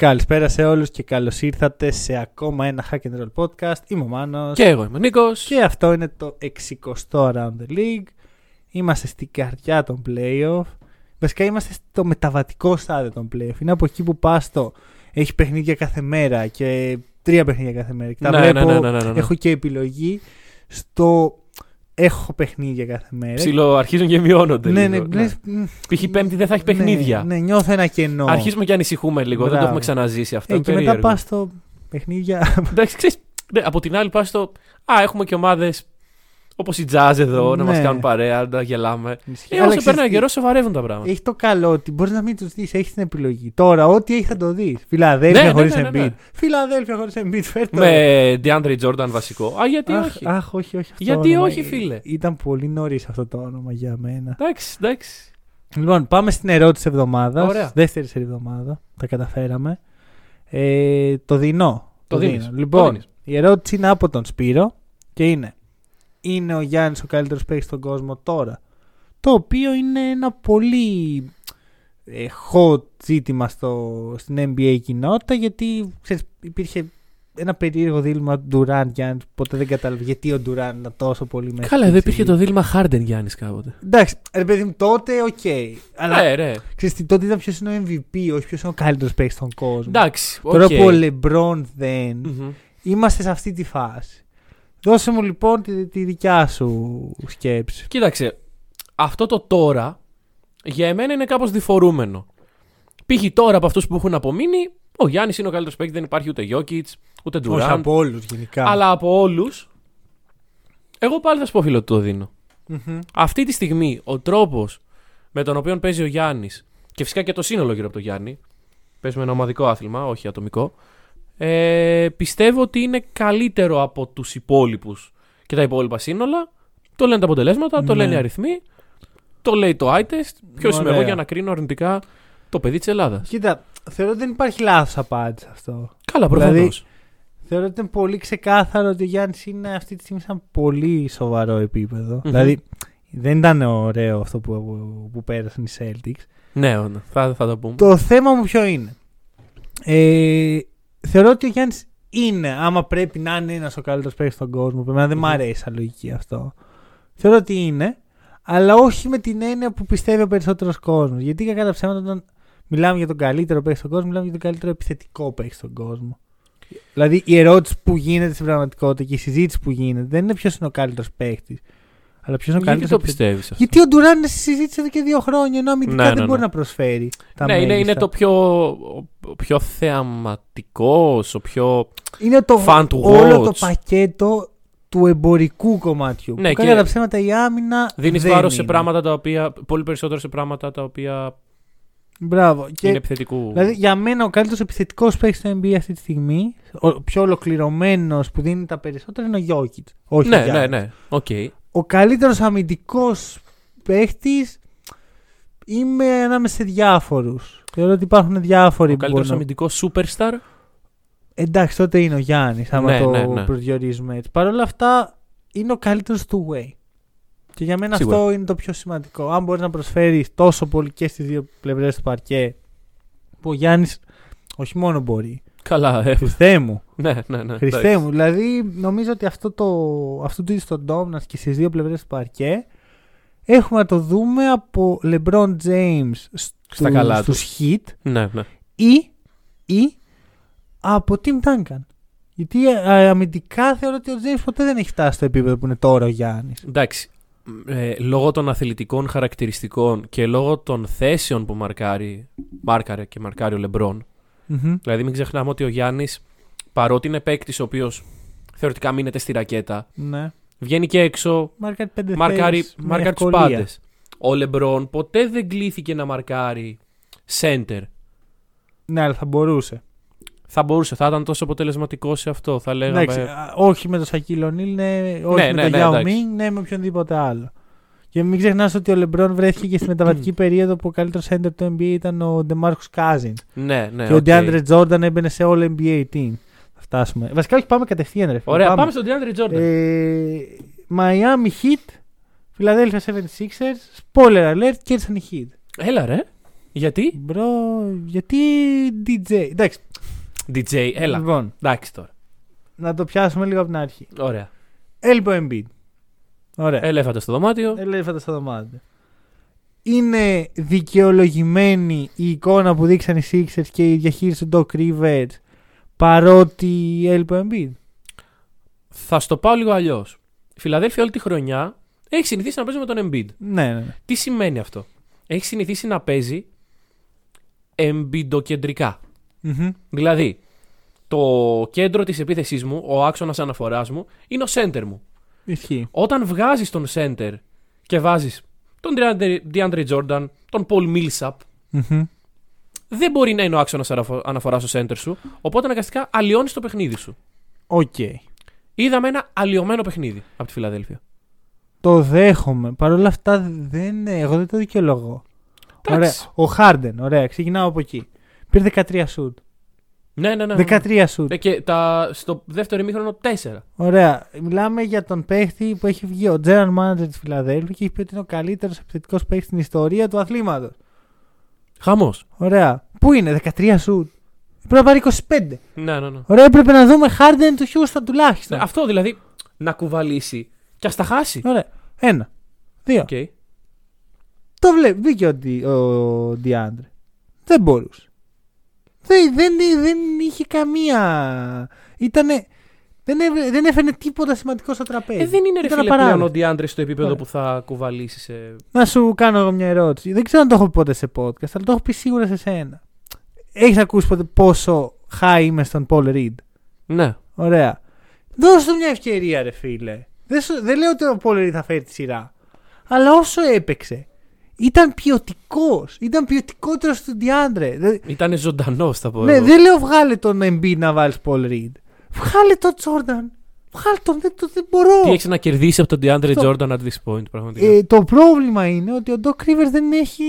Καλησπέρα σε όλους και καλώς ήρθατε σε ακόμα ένα Hack and Roll podcast. Είμαι ο Μάνος Και εγώ είμαι ο Νίκος. και αυτό είναι το 60ο Around the League. Είμαστε στην καρδιά των playoff. Βασικά είμαστε στο μεταβατικό στάδιο των playoff. Είναι από εκεί που πας στο έχει παιχνίδια κάθε μέρα και τρία παιχνίδια κάθε μέρα. Και τα Ναι, βλέπω, ναι, ναι, ναι, ναι, ναι. έχω και επιλογή στο έχω παιχνίδια κάθε μέρα. Ψιλο αρχίζουν και μειώνονται. ναι, ναι, λίγο. λες, μ, Π.χ. Πέμπτη δεν θα έχει παιχνίδια. Ναι, ναι, νιώθω ένα κενό. Αρχίζουμε και ανησυχούμε λίγο. Δεν Μπράβο. το έχουμε ξαναζήσει αυτό. Ε, Είναι και μετά περίεργο. πας στο παιχνίδια. Εντάξει, ξέρεις, ναι, από την άλλη πας στο. Α, έχουμε και ομάδες όπως η Jazz εδώ να Ναι. μα κάνουν παρέα, να γελάμε. Ισχύει. Ε, Αλλά όσο ξέρεις περνάει ο τι, καιρός, σοβαρεύουν τα πράγματα. Έχει το καλό ότι μπορείς να μην τους δεις, έχεις την επιλογή. Τώρα, ό,τι έχεις θα το δεις. Φιλαδέλφια Ναι, ναι, χωρίς ναι, ναι, ναι. Embiid. Φιλαδέλφια χωρίς Embiid, φέρτε. Με DeAndre Jordan βασικό. Α, γιατί αχ, όχι. αχ, όχι, όχι. αυτό Γιατί το όνομα. όχι, φίλε; Ήταν πολύ νωρίς αυτό το όνομα για μένα. Εντάξει, εντάξει. Λοιπόν, πάμε στην ερώτηση εβδομάδας. Ωραία. Δεύτερη εβδομάδας. Τα καταφέραμε. Ε, το δεινό. Το δίνεις. Το Λοιπόν, δίνεις. η ερώτηση είναι από τον Σπύρο και είναι Είναι ο Γιάννης ο καλύτερος παίκτης στον κόσμο τώρα το οποίο είναι ένα πολύ ε, hot ζήτημα στο, στην NBA κοινότητα γιατί ξέρεις, υπήρχε ένα περίεργο δίλημα του Ντουράν Γιάννης ποτέ δεν κατάλαβε γιατί ο Ντουράν ήταν τόσο πολύ μέσα Καλά, στην εδώ υπήρχε ψηλή. το δίλημα Harden Γιάννης κάποτε. Εντάξει, ρε παιδί μου, τότε οκ. Αλλά Ναι, ρε. ξέρεις τι, τότε ήταν ποιος είναι ο MVP, όχι ποιος είναι ο καλύτερος παίκτης στον κόσμο. Εντάξει. Τώρα οκ. που ο LeBron δεν. Μμμ. Είμαστε σε αυτή τη φάση. Δώσε μου λοιπόν τη, τη δικιά σου σκέψη. Κοίταξε, αυτό το τώρα για εμένα είναι κάπως διφορούμενο. Π.χ. τώρα από αυτούς που έχουν απομείνει, ο Γιάννης είναι ο καλύτερος παίκτης, δεν υπάρχει ούτε Jokic, ούτε Όχι Durant. από όλους γενικά. Αλλά από όλους, εγώ πάλι θα σου πω φίλο του το δίνω. Μμμ. Αυτή τη στιγμή ο τρόπος με τον οποίο παίζει ο Γιάννης και φυσικά και το σύνολο γύρω από τον Γιάννη, παίζουμε ένα ομαδικό άθλημα, όχι ατομικό, ε, πιστεύω ότι είναι καλύτερο από τους υπόλοιπους και τα υπόλοιπα σύνολα. Το λένε τα αποτελέσματα, το Ναι. λένε οι αριθμοί, το λέει το eye test. Ποιος είμαι Ωραία. εγώ για να κρίνω αρνητικά το παιδί της Ελλάδας. Κοίτα, θεωρώ ότι δεν υπάρχει λάθος απάντηση σε αυτό. Καλά, προφανώς. Δηλαδή, Θεωρώ ότι είναι πολύ ξεκάθαρο ότι ο Γιάννης είναι αυτή τη στιγμή σε ένα πολύ σοβαρό επίπεδο. Δηλαδή, δεν ήταν ωραίο αυτό που, που, που πέρασαν οι Celtics. ναι, ναι, θα, θα το πούμε. Το θέμα μου ποιο είναι. Ε, θεωρώ ότι ο Γιάννης είναι, άμα πρέπει να είναι ένας ο καλύτερος παίκτης στον κόσμο. Εμένα δεν μου Μμμ. αρέσει σαν λογική αυτό. Θεωρώ ότι είναι, αλλά όχι με την έννοια που πιστεύει ο περισσότερος κόσμος. Γιατί κακά τα ψέματα, όταν μιλάμε για τον καλύτερο παίκτη στον κόσμο, μιλάμε για τον καλύτερο επιθετικό παίκτη στον κόσμο. Δηλαδή η ερώτηση που γίνεται στην πραγματικότητα και η συζήτηση που γίνεται δεν είναι ποιος είναι ο καλύτερος παίκτης. Αλλά ποιος είναι ο Γιατί καλύτερο το πιστεύεις αυτό; Γιατί ο Ντουράν είναι στη συζήτηση εδώ και δύο χρόνια, ενώ αμυντικά Ναι, δεν ναι, μπορεί ναι. να προσφέρει. Τα ναι, είναι, είναι μέγιστα. το πιο, ο, ο πιο θεαματικός, ο πιο. Είναι το Fun to όλο watch. το πακέτο του εμπορικού κομματιού. Ναι, που και κατά τα ψέματα η άμυνα. Δίνεις δεν βάρος σε είναι. πράγματα τα οποία. Πολύ περισσότερο σε πράγματα τα οποία Μπράβο. Και, είναι επιθετικού. δηλαδή για μένα ο καλύτερος επιθετικός παίκτης στο NBA αυτή τη στιγμή, ο πιο ολοκληρωμένος που δίνει τα περισσότερα είναι ο Γιώκητ. Όχι ο ναι, ναι, Γιάννης. Ναι. Οκ. Ο καλύτερος αμυντικός παίκτη είμαι ανάμεσα σε διάφορους. Θεωρώ ότι υπάρχουν διάφοροι Ο που καλύτερο μπορούν να- αμυντικός superstar; Εντάξει, τότε είναι ο Γιάννης, άμα Ναι, το ναι, ναι. προσδιορίζουμε έτσι. Παρ' όλα αυτά, είναι ο καλύτερος του way. Και για μένα Σίγουρα. αυτό είναι το πιο σημαντικό. Αν μπορείς να προσφέρεις τόσο πολύ και στις δύο πλευρές του παρκέ, που ο Γιάννης όχι μόνο μπορεί. Καλά, ε, Χριστέ μου. ναι, ναι, ναι. Χριστέ εντάξει. μου. Δηλαδή, νομίζω ότι αυτό το, αυτό το είδο το dominance και στις δύο πλευρές του παρκέ έχουμε να το δούμε από LeBron James Στα καλά στους Heat Ναι, ναι. ή, ή από Tim Duncan. Γιατί ε, αμυντικά θεωρώ ότι ο James ποτέ δεν έχει φτάσει στο επίπεδο που είναι τώρα ο Γιάννης. Εντάξει. Ε, λόγω των αθλητικών χαρακτηριστικών και λόγω των θέσεων που μαρκάρει, μάρκαρε και μαρκάρει ο Λεμπρόν. Δηλαδή, μην ξεχνάμε ότι ο Γιάννης, παρότι είναι παίκτης ο οποίος θεωρητικά μείνεται στη ρακέτα, Ναι. βγαίνει και έξω, Μάρκαρει πέντε μαρκάρει, θέσεις με μαρκάρει τους ευκολία. πάντες. Ο Λεμπρόν ποτέ δεν κλήθηκε να μαρκάρει center. Ναι, αλλά θα μπορούσε. Θα μπορούσε, θα ήταν τόσο αποτελεσματικό σε αυτό. Θα λέγαμε. Εντάξει, α, όχι με το Shaquille O'Neal, ναι, όχι Ναι, με ναι, το ναι, Yao εντάξει. Ming, ναι, με οποιονδήποτε άλλο. Και μην ξεχνάς ότι ο Λεμπρόν βρέθηκε και στη μεταβατική περίοδο που ο καλύτερος center του NBA ήταν ο DeMarcus Cousins. Ναι, ναι. και οκ. ο DeAndre Jordan έμπαινε σε all NBA team. Θα φτάσουμε. Βασικά, όχι, πάμε κατευθείαν, ρε. φίλε. Ωραία, πάμε, στον DeAndre Jordan. Ε, Miami Heat, Philadelphia 76ers, spoiler alert, κέρδισαν οι Heat. Έλα, ρε. Γιατί; Μπρο, γιατί DJ. Εντάξει, DJ, έλα. λοιπόν, Εντάξει τώρα. να το πιάσουμε λίγο από την αρχή. Ωραία. Έλειπε ο Embiid. Ωραία. Ελέφαντα στο δωμάτιο. Ελέφαντα στο δωμάτιο. Είναι δικαιολογημένη η εικόνα που δείξαν οι Sixers και η διαχείριση του Doc Rivers παρότι έλειπε ο Embiid; Θα στο πάω λίγο αλλιώς. Η Φιλαδέλφια όλη τη χρονιά έχει συνηθίσει να παίζει με τον Embiid. Ναι, ναι, ναι. Τι σημαίνει αυτό; Έχει συνηθίσει να παίζει εμπιντοκεντρικά. Μμμ. Δηλαδή, το κέντρο της επίθεσής μου, ο άξονας αναφοράς μου, είναι ο center μου. Ισχύει. Όταν βγάζεις τον center και βάζεις τον DeAndre- DeAndre Jordan, τον Paul Millsap, Μμμ. δεν μπορεί να είναι ο άξονας αναφο- αναφοράς στο center σου, οπότε αναγκαστικά αλλοιώνεις το παιχνίδι σου. Οκ. Είδαμε ένα αλλοιωμένο παιχνίδι από τη Φιλαδέλφια. Το δέχομαι. Παρ' όλα αυτά δεν, εγώ δεν το δικαιολογώ. Ωραία. Εντάξει. Ο Harden, ωραία, ξεκινάω από εκεί. Πήρε 13 σουτ. Ναι, ναι, ναι. 13 σουτ. Ε, Και τα, στο δεύτερο ημίχρονο 4. Ωραία. Μιλάμε για τον παίχτη που έχει βγει ο general manager της Φιλαδέλφια και έχει πει ότι είναι ο καλύτερος επιθετικός παίχτης στην ιστορία του αθλήματος. Χαμός. Ωραία. Πού είναι, 13 σουτ. Πρέπει να πάρει 25. Ναι, ναι, ναι. Ωραία, έπρεπε να δούμε Harden του Houston τουλάχιστον. Ναι, Αυτό δηλαδή να κουβαλήσει και ας τα χάσει. Ωραία. Ένα. Δύο. Οκ. Το βλέπει. Μπήκε ο, De- ο DeAndre. Δεν μπορούσε. Δεν, δεν, δεν είχε καμία. Ήτανε. Δεν, έβρε- δεν έφερε τίποτα σημαντικό στο τραπέζι. Ε, δεν είναι ρε Ήταν φίλε πλέον απαράδεκτο. ο Ντιάντρε στο επίπεδο Ωραία. που θα κουβαλήσει σε. Να σου κάνω εγώ μια ερώτηση. Δεν ξέρω αν το έχω πει ποτέ σε podcast, αλλά το έχω πει σίγουρα σε σένα. Έχεις ακούσει ποτέ πόσο high είμαι στον Paul Reed; Ναι. Ωραία. Δώσε του μια ευκαιρία, ρε φίλε. Δεν, σου- δεν λέω ότι ο Paul Reed θα φέρει τη σειρά. Αλλά όσο έπαιξε, ήταν ποιοτικός. Ήταν ποιοτικότερος του Διάντρε. Δεν- Ήταν ζωντανός, θα πω. Ναι, εγώ. δεν λέω βγάλε τον Embiid να βάλεις Paul Reed. Βγάλε τον Jordan. Βγάλε τον, δεν, το, δεν μπορώ. Τι έχεις να κερδίσεις από τον Ντιάντρε Αυτό. Jordan at this point, πραγματικά; Ε, το πρόβλημα είναι ότι ο Doc Rivers δεν έχει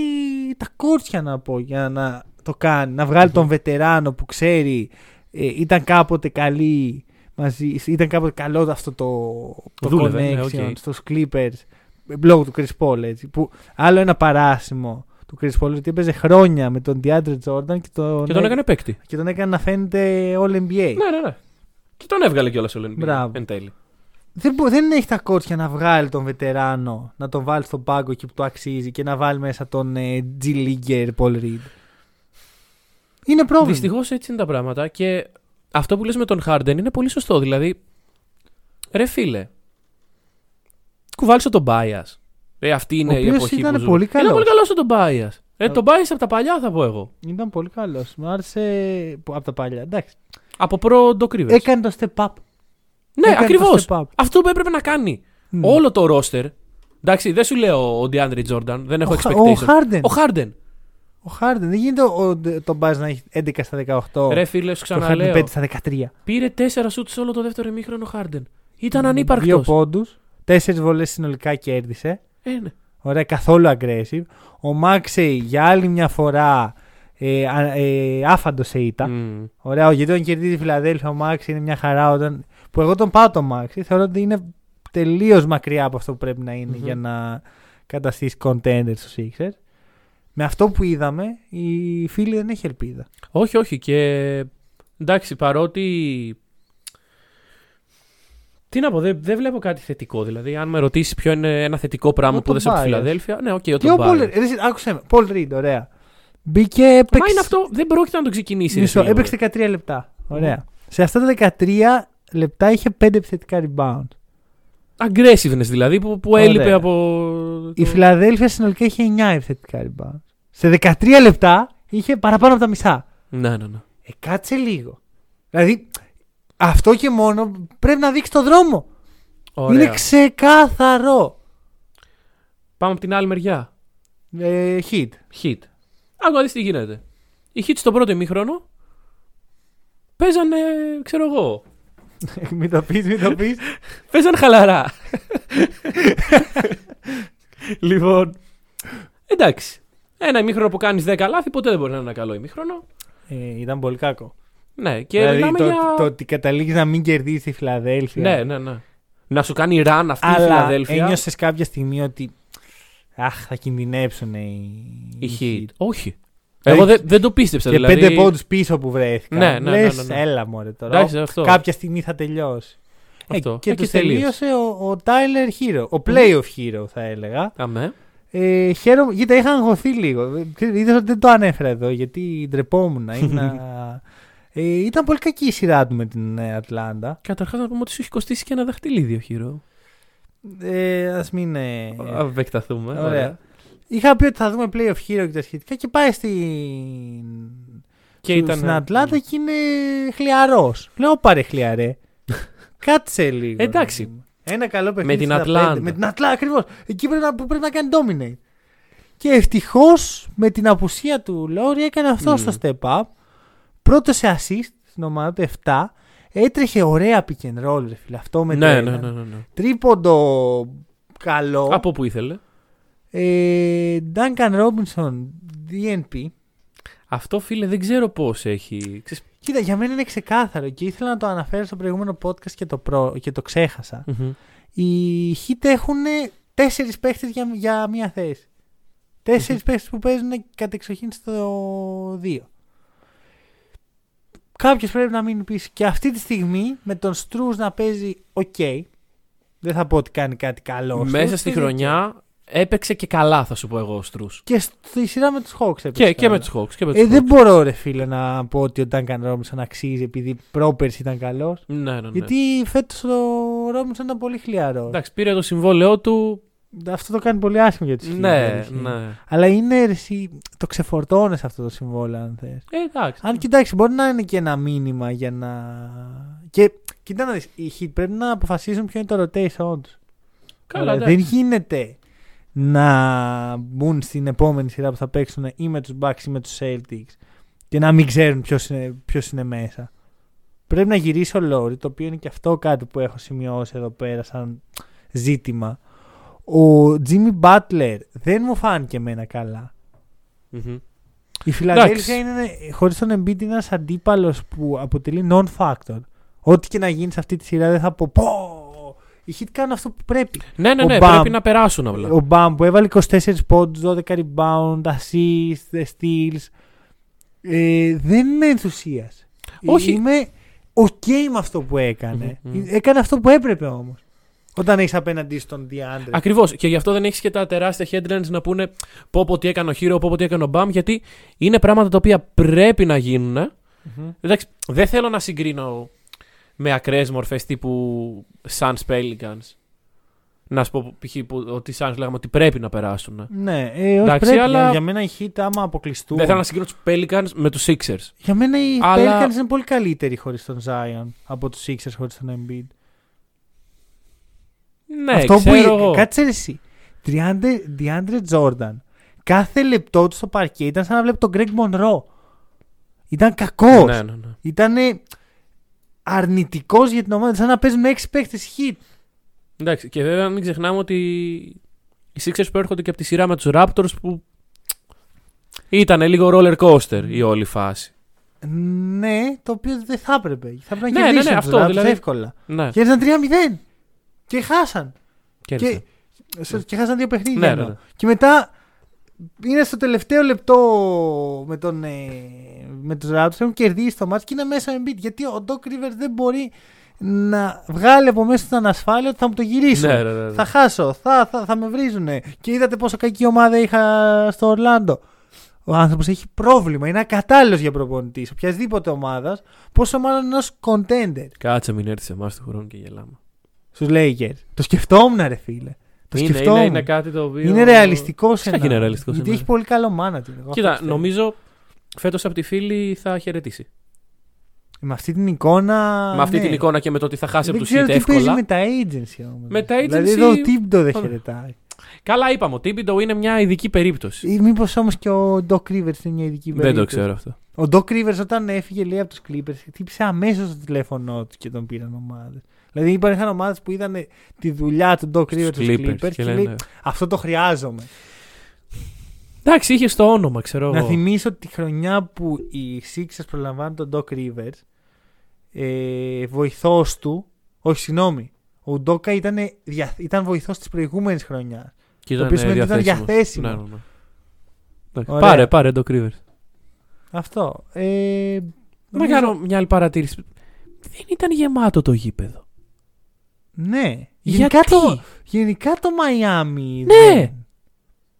τα κόρτσια να πω για να το κάνει. Να βγάλει τον βετεράνο που ξέρει ε, ήταν κάποτε καλή μαζί, ήταν κάποτε καλό αυτό το, το Δούλευε, connection ναι, οκ. στους Clippers ε, λόγω του Chris Paul έτσι, που άλλο ένα παράσημο του Chris Paul ότι έπαιζε χρόνια με τον DeAndre Jordan και τον, και τον έκανε παίκτη. και τον έκανε να φαίνεται All NBA. Ναι, ναι, ναι. Και τον έβγαλε κιόλας ο NBA. Μπράβο. Εν τέλει. Δεν, μπο- δεν έχει τα κόρτσια να βγάλει τον βετεράνο, να τον βάλει στον πάγκο εκεί που το αξίζει και να βάλει μέσα τον ε, G Leaguer Paul Reed. Είναι πρόβλημα. Δυστυχώς έτσι είναι τα πράγματα και αυτό που λες με τον Harden είναι πολύ σωστό. Δηλαδή, ρε φίλε, κουβάλισε τον Bias. Ε, αυτή είναι Ο η οποίος εποχή ήταν που ζούμε. πολύ Ήταν καλός. πολύ καλό τον Bias. Ε, Ε, τον Bias από τα παλιά θα πω εγώ. Ήταν πολύ καλός. Μου άρεσε που- από τα παλιά. Εντάξει. Από προ Doc Rivers. Έκανε το step up. ναι, έκανε το ακριβώς. step up. Αυτό που έπρεπε να κάνει. Μμ. Όλο το roster. Εντάξει, δεν σου λέω ο DeAndre Jordan, δεν έχω Ο Χα- expectations. ο Harden. Ο Harden. Ο Harden. Δεν γίνεται ο, ο, τον Buzz να έχει 11 στα 18. Ρε φίλε, σου και ο Harden ξαναλέω. 5 στα 13. Πήρε 4 σουτ σε όλο το δεύτερο ημίχρονο ο Harden. Ήταν Δύο ανύπαρκτος. πόντους. Τέσσερις βολές συνολικά κέρδισε. Ε, ναι. Ωραία, καθόλου aggressive. Ο Μάξεϊ για άλλη μια φορά ε, α- ε, άφαντος σε ήττα. Μμ. Ωραία, γιατί όταν κερδίζει η Φιλαδέλφια, ο Μάξι είναι μια χαρά. Όταν... Που εγώ τον πάω τον Μάξι, θεωρώ ότι είναι τελείως μακριά από αυτό που πρέπει να ειναι Μμμ. για να καταστήσεις contender στους Sixers. Με αυτό που είδαμε, η Philly δεν έχει ελπίδα. Όχι, όχι. Και εντάξει, παρότι. Τι να πω, δεν, δεν βλέπω κάτι θετικό. Δηλαδή, αν με ρωτήσεις ποιο είναι ένα θετικό πράγμα Ο που είδες από τη Tobias. Φιλαδέλφια. Ναι, οκ, ο Και ο Tobias. Πολ, ρε, εσύ, άκουσε με, Paul Reed, ωραία. Μπήκε, Μα έπαιξε, είναι αυτό, δεν πρόκειται να το ξεκινήσει. ρε μισό, φίλε, έπαιξε 13 λεπτά. Ωραία. Σε αυτά τα 13 λεπτά είχε 5 επιθετικά rebound. Aggressiveness δηλαδή που, που Ωραία. έλειπε από. Η το- Φιλαδέλφια συνολικά είχε 9 επιθετικά rebound. Σε 13 λεπτά είχε παραπάνω από τα μισά. Ναι, ναι, ναι. Ε, κάτσε λίγο. Δηλαδή, αυτό και μόνο πρέπει να δείξει το δρόμο. Ωραία. Είναι ξεκάθαρο. Πάμε από την άλλη μεριά. Ε, hit. Hit. Άκου να δεις τι γίνεται. Οι Hit στο πρώτο ημίχρονο παίζανε, ξέρω εγώ. μην το πεις, μην το πεις. Παίζανε χαλαρά. λοιπόν. Εντάξει. Ένα ημίχρονο που κάνεις 10 λάθη ποτέ δεν μπορεί να είναι ένα καλό ημίχρονο. Ε, ήταν πολύ κακό. Ναι, και δηλαδή μιλάμε το, για. το ότι καταλήγεις να μην κερδίσεις η Φιλαδέλφια. Ναι, ναι, ναι. Να σου κάνει run αυτή η Αλλά Φιλαδέλφια. ένιωσες κάποια στιγμή ότι. Αχ, θα κινδυνεύσουν οι. Η οι Heat. Heat. Όχι. Εγώ δεν, δεν το πίστεψα. Και δηλαδή... πέντε πόντους πίσω που βρέθηκαν. Ναι, ναι, Λες, ναι, ναι, ναι. έλα μωρέ τώρα. Εντάξει, αυτό. Κάποια στιγμή θα τελειώσει. Ε, Αυτό. και Εκεί τους τελείωσε. τελείωσε ο, ο Tyler Herro. Ο playoff hero θα έλεγα. Αμέ. Ε, χαίρομαι, γιατί είχα αγχωθεί λίγο. Είδα ότι δεν το ανέφερα εδώ γιατί ντρεπόμουν. Ήμουνα... ε, ήταν πολύ κακή η σειρά του με την ε, Ατλάντα. Καταρχάς να πούμε ότι σου έχει κοστίσει και ένα δαχτυλίδι ο Herro. Ε, Α μην. Ε, Α επεκταθούμε. ωραία. Είχα πει ότι θα δούμε playoff hero και τα σχετικά και πάει στην. Και Σου- ήταν. Στην Ατλάντα και είναι χλιαρός. Λέω πάρε χλιαρέ. Κάτσε λίγο. Εντάξει. Ένα καλό παιχνίδι. την στα Ατλάντα. πέντε. Με την Ατλάντα, ακριβώς. Εκεί πρέπει να, που πρέπει να κάνει dominate. Και ευτυχώς με την απουσία του Λόρι έκανε αυτό Μμμ. στο step up. Πρώτος σε assist στην ομάδα του 7. Έτρεχε ωραία pick and roll, ρε φίλε. Αυτό με Ναι, το ναι, ένα. ναι, ναι, ναι. Τρίποντο καλό. Από που ήθελε; Ε, Duncan Robinson, DNP. Αυτό φίλε δεν ξέρω πώς έχει. Ξέρεις- Κοίτα, για μένα είναι ξεκάθαρο και ήθελα να το αναφέρω στο προηγούμενο podcast και το, προ... και το ξέχασα. Μμμ. Οι Heat έχουν τέσσερις παίχτες για, για μία θέση. Τέσσερις παίχτες που παίζουν κατεξοχήν στο 2. Κάποιος πρέπει να μείνει πίσω. Και αυτή τη στιγμή με τον Στρούς να παίζει OK. Δεν θα πω ότι κάνει κάτι καλό. ο Μέσα Strus στη παίζει χρονιά έπαιξε και καλά, θα σου πω εγώ ο Στρούς. ok. Και στη σειρά με τους Hawks έπαιξε Και, και καλά. με τους Hawks. Και με τους Ε, δεν Hawks. μπορώ ρε φίλε να πω ότι ο Duncan Robinson αξίζει επειδή πρόπερση ήταν καλός. Ναι, ναι, ναι. Γιατί φέτος ο Robinson ήταν πολύ χλιαρός. Εντάξει, πήρε το συμβόλαιό του. Αυτό το κάνει πολύ άσχημο για του Ναι, ναι. Αλλά είναι ρε, εσύ, το ξεφορτώνες αυτό το συμβόλαιο, αν θες. Ε, εντάξει. Αν κοιτάξεις, μπορεί να είναι και ένα μήνυμα για να. Και κοίτα να δεις, οι Heat πρέπει να αποφασίσουν ποιο είναι το rotation του. Καλά, δεν εντάξει. γίνεται να μπουν στην επόμενη σειρά που θα παίξουν ή με τους Bucks ή με τους Celtics και να μην ξέρουν ποιος είναι, ποιος είναι μέσα. Πρέπει να γυρίσει ο Λόρι, το οποίο είναι και αυτό κάτι που έχω σημειώσει εδώ πέρα σαν ζήτημα. Ο Jimmy Butler δεν μου φάνηκε εμένα καλά. Μμμ. Η Φιλαδέλφια Εντάξει. είναι, χωρίς τον Embiid, είναι ένας αντίπαλος που αποτελεί non-factor. Ό,τι και να γίνει σε αυτή τη σειρά δεν θα πω πω, οι Heat κάνουν αυτό που πρέπει. Ναι, ναι, Ο ναι, Μπαμ. πρέπει να περάσουν απλά. Ο Μπαμ που έβαλε 24 πόντους, 12 rebound, assist, steals. Ε, δεν με ενθουσίασε. Όχι. Είμαι ok με αυτό που έκανε. Μμμ, μμμ. Έκανε αυτό που έπρεπε όμως. Όταν έχεις απέναντί στον DeAndre. Ακριβώς. Και γι' αυτό δεν έχεις και τα τεράστια headlines να πούνε πω πω τι έκανε ο Hero, πω πω τι έκανε ο Μπαμ, γιατί είναι πράγματα τα οποία πρέπει να γίνουν. Μμμ. Εντάξει, δεν θέλω να συγκρίνω με ακραίες μορφές τύπου Suns Pelicans. Να σου πω π.χ. που- ότι οι Suns λέγαμε ότι πρέπει να περάσουν. Ναι, ε, όχι Εντάξει, πρέπει. αλλά- Για μένα οι Heat άμα αποκλειστούν. Δεν θέλω να συγκρίνω τους Pelicans με τους Sixers. Για μένα οι Αλλά- Pelicans είναι πολύ καλύτεροι χωρίς τον Zion από τους Sixers χωρίς τον Embiid. Ναι, Αυτό ξέρω που εγώ. κάτσε ρε εσύ. DeAndre, DeAndre Jordan. Κάθε λεπτό του στο παρκέ ήταν σαν να βλέπει τον Greg Monroe. Ήταν κακός. Ναι, ναι, ναι. Ήταν αρνητικός για την ομάδα. Σαν να παίζουν με έξι παίχτες hit. Εντάξει, και βέβαια μην ξεχνάμε ότι οι Sixers προέρχονται και από τη σειρά με τους Raptors που ήταν λίγο roller coaster η όλη φάση. Ναι, το οποίο δεν θα έπρεπε. Θα έπρεπε να Ναι, ναι, κερδίσουν ναι, τους αυτό, Raptors δηλαδή. εύκολα. Ναι, Κέρδισαν 3-0. Και χάσαν. κέρδισε. Και, σε- και χάσαν δύο παιχνίδια. Ναι, εννοώ. ναι, ναι. Και μετά είναι στο τελευταίο λεπτό με, τον, ε, με τους Raptors έχουν κερδίσει το μάτς και είναι μέσα ο Embiid γιατί ο Doc Rivers δεν μπορεί να βγάλει από μέσα την ανασφάλεια ότι θα μου το γυρίσουν. Ναι, ναι, ναι, ναι. Θα χάσω, θα, θα, θα με βρίζουνε. Και είδατε πόσο κακή ομάδα είχα στο Ορλάντο. Ο άνθρωπος έχει πρόβλημα, είναι ακατάλληλος για προπονητής οποιασδήποτε ομάδας, πόσο μάλλον ενός contender Κάτσε μην έρθεις σε εμάς του χρόνου και γελάμε. Στους Lakers. Το σκεφτόμουν ρε φίλε. Το είναι, σκεφτόμουν. είναι, είναι κάτι το οποίο. Είναι ρεαλιστικό Φυσικά και είναι σενάριο. ρεαλιστικό Γιατί σενάριο. έχει πολύ καλό μάνα του. Κοίτα, νομίζω φέτος από τη φίλη θα χαιρετήσει. Με αυτή την εικόνα. με αυτή ναι. την εικόνα και με το ότι θα χάσει Δεν από τους ξέρω Heat τι παίζει εύκολα. με τα agency όμως. Με τα Δηλαδή agency- εδώ ο Τίμπτο δεν Ωραία. χαιρετάει. Καλά, είπαμε. Ο Τίμπιντο είναι μια ειδική περίπτωση. Ή μήπως όμως και ο Doc Rivers είναι μια ειδική περίπτωση. Δεν το ξέρω αυτό. Ο Doc Rivers όταν έφυγε λέει από τους Clippers, χτύπησε αμέσως το τηλέφωνό του και τον πήραν ομάδες. Δηλαδή υπήρχαν ομάδες που είδαν τη δουλειά του Doc Rivers στους Clippers Clippers και, και λέει λένε- Αυτό το χρειάζομαι. Εντάξει, είχε το όνομα, ξέρω Να εγώ. θυμίσω ότι τη χρονιά που οι Sixers προλαμβάνουν τον Doc Rivers, ε, βοηθός του, όχι συγγνώμη, ο Ντόκα ήταν, δια- ήταν βοηθός της προηγούμενης χρονιάς. Και το οποίο σημαίνει ότι ήταν διαθέσιμος. Ναι, ναι, ναι. Εντάξει, Ωραία. Πάρε, πάρε το Rivers. Αυτό. Ε, Να νομίζω- κάνω μια άλλη παρατήρηση. Δεν ήταν γεμάτο το γήπεδο. Ναι. Γενικά Γιατί; το, γενικά το Μαϊάμι. Ναι. δεν-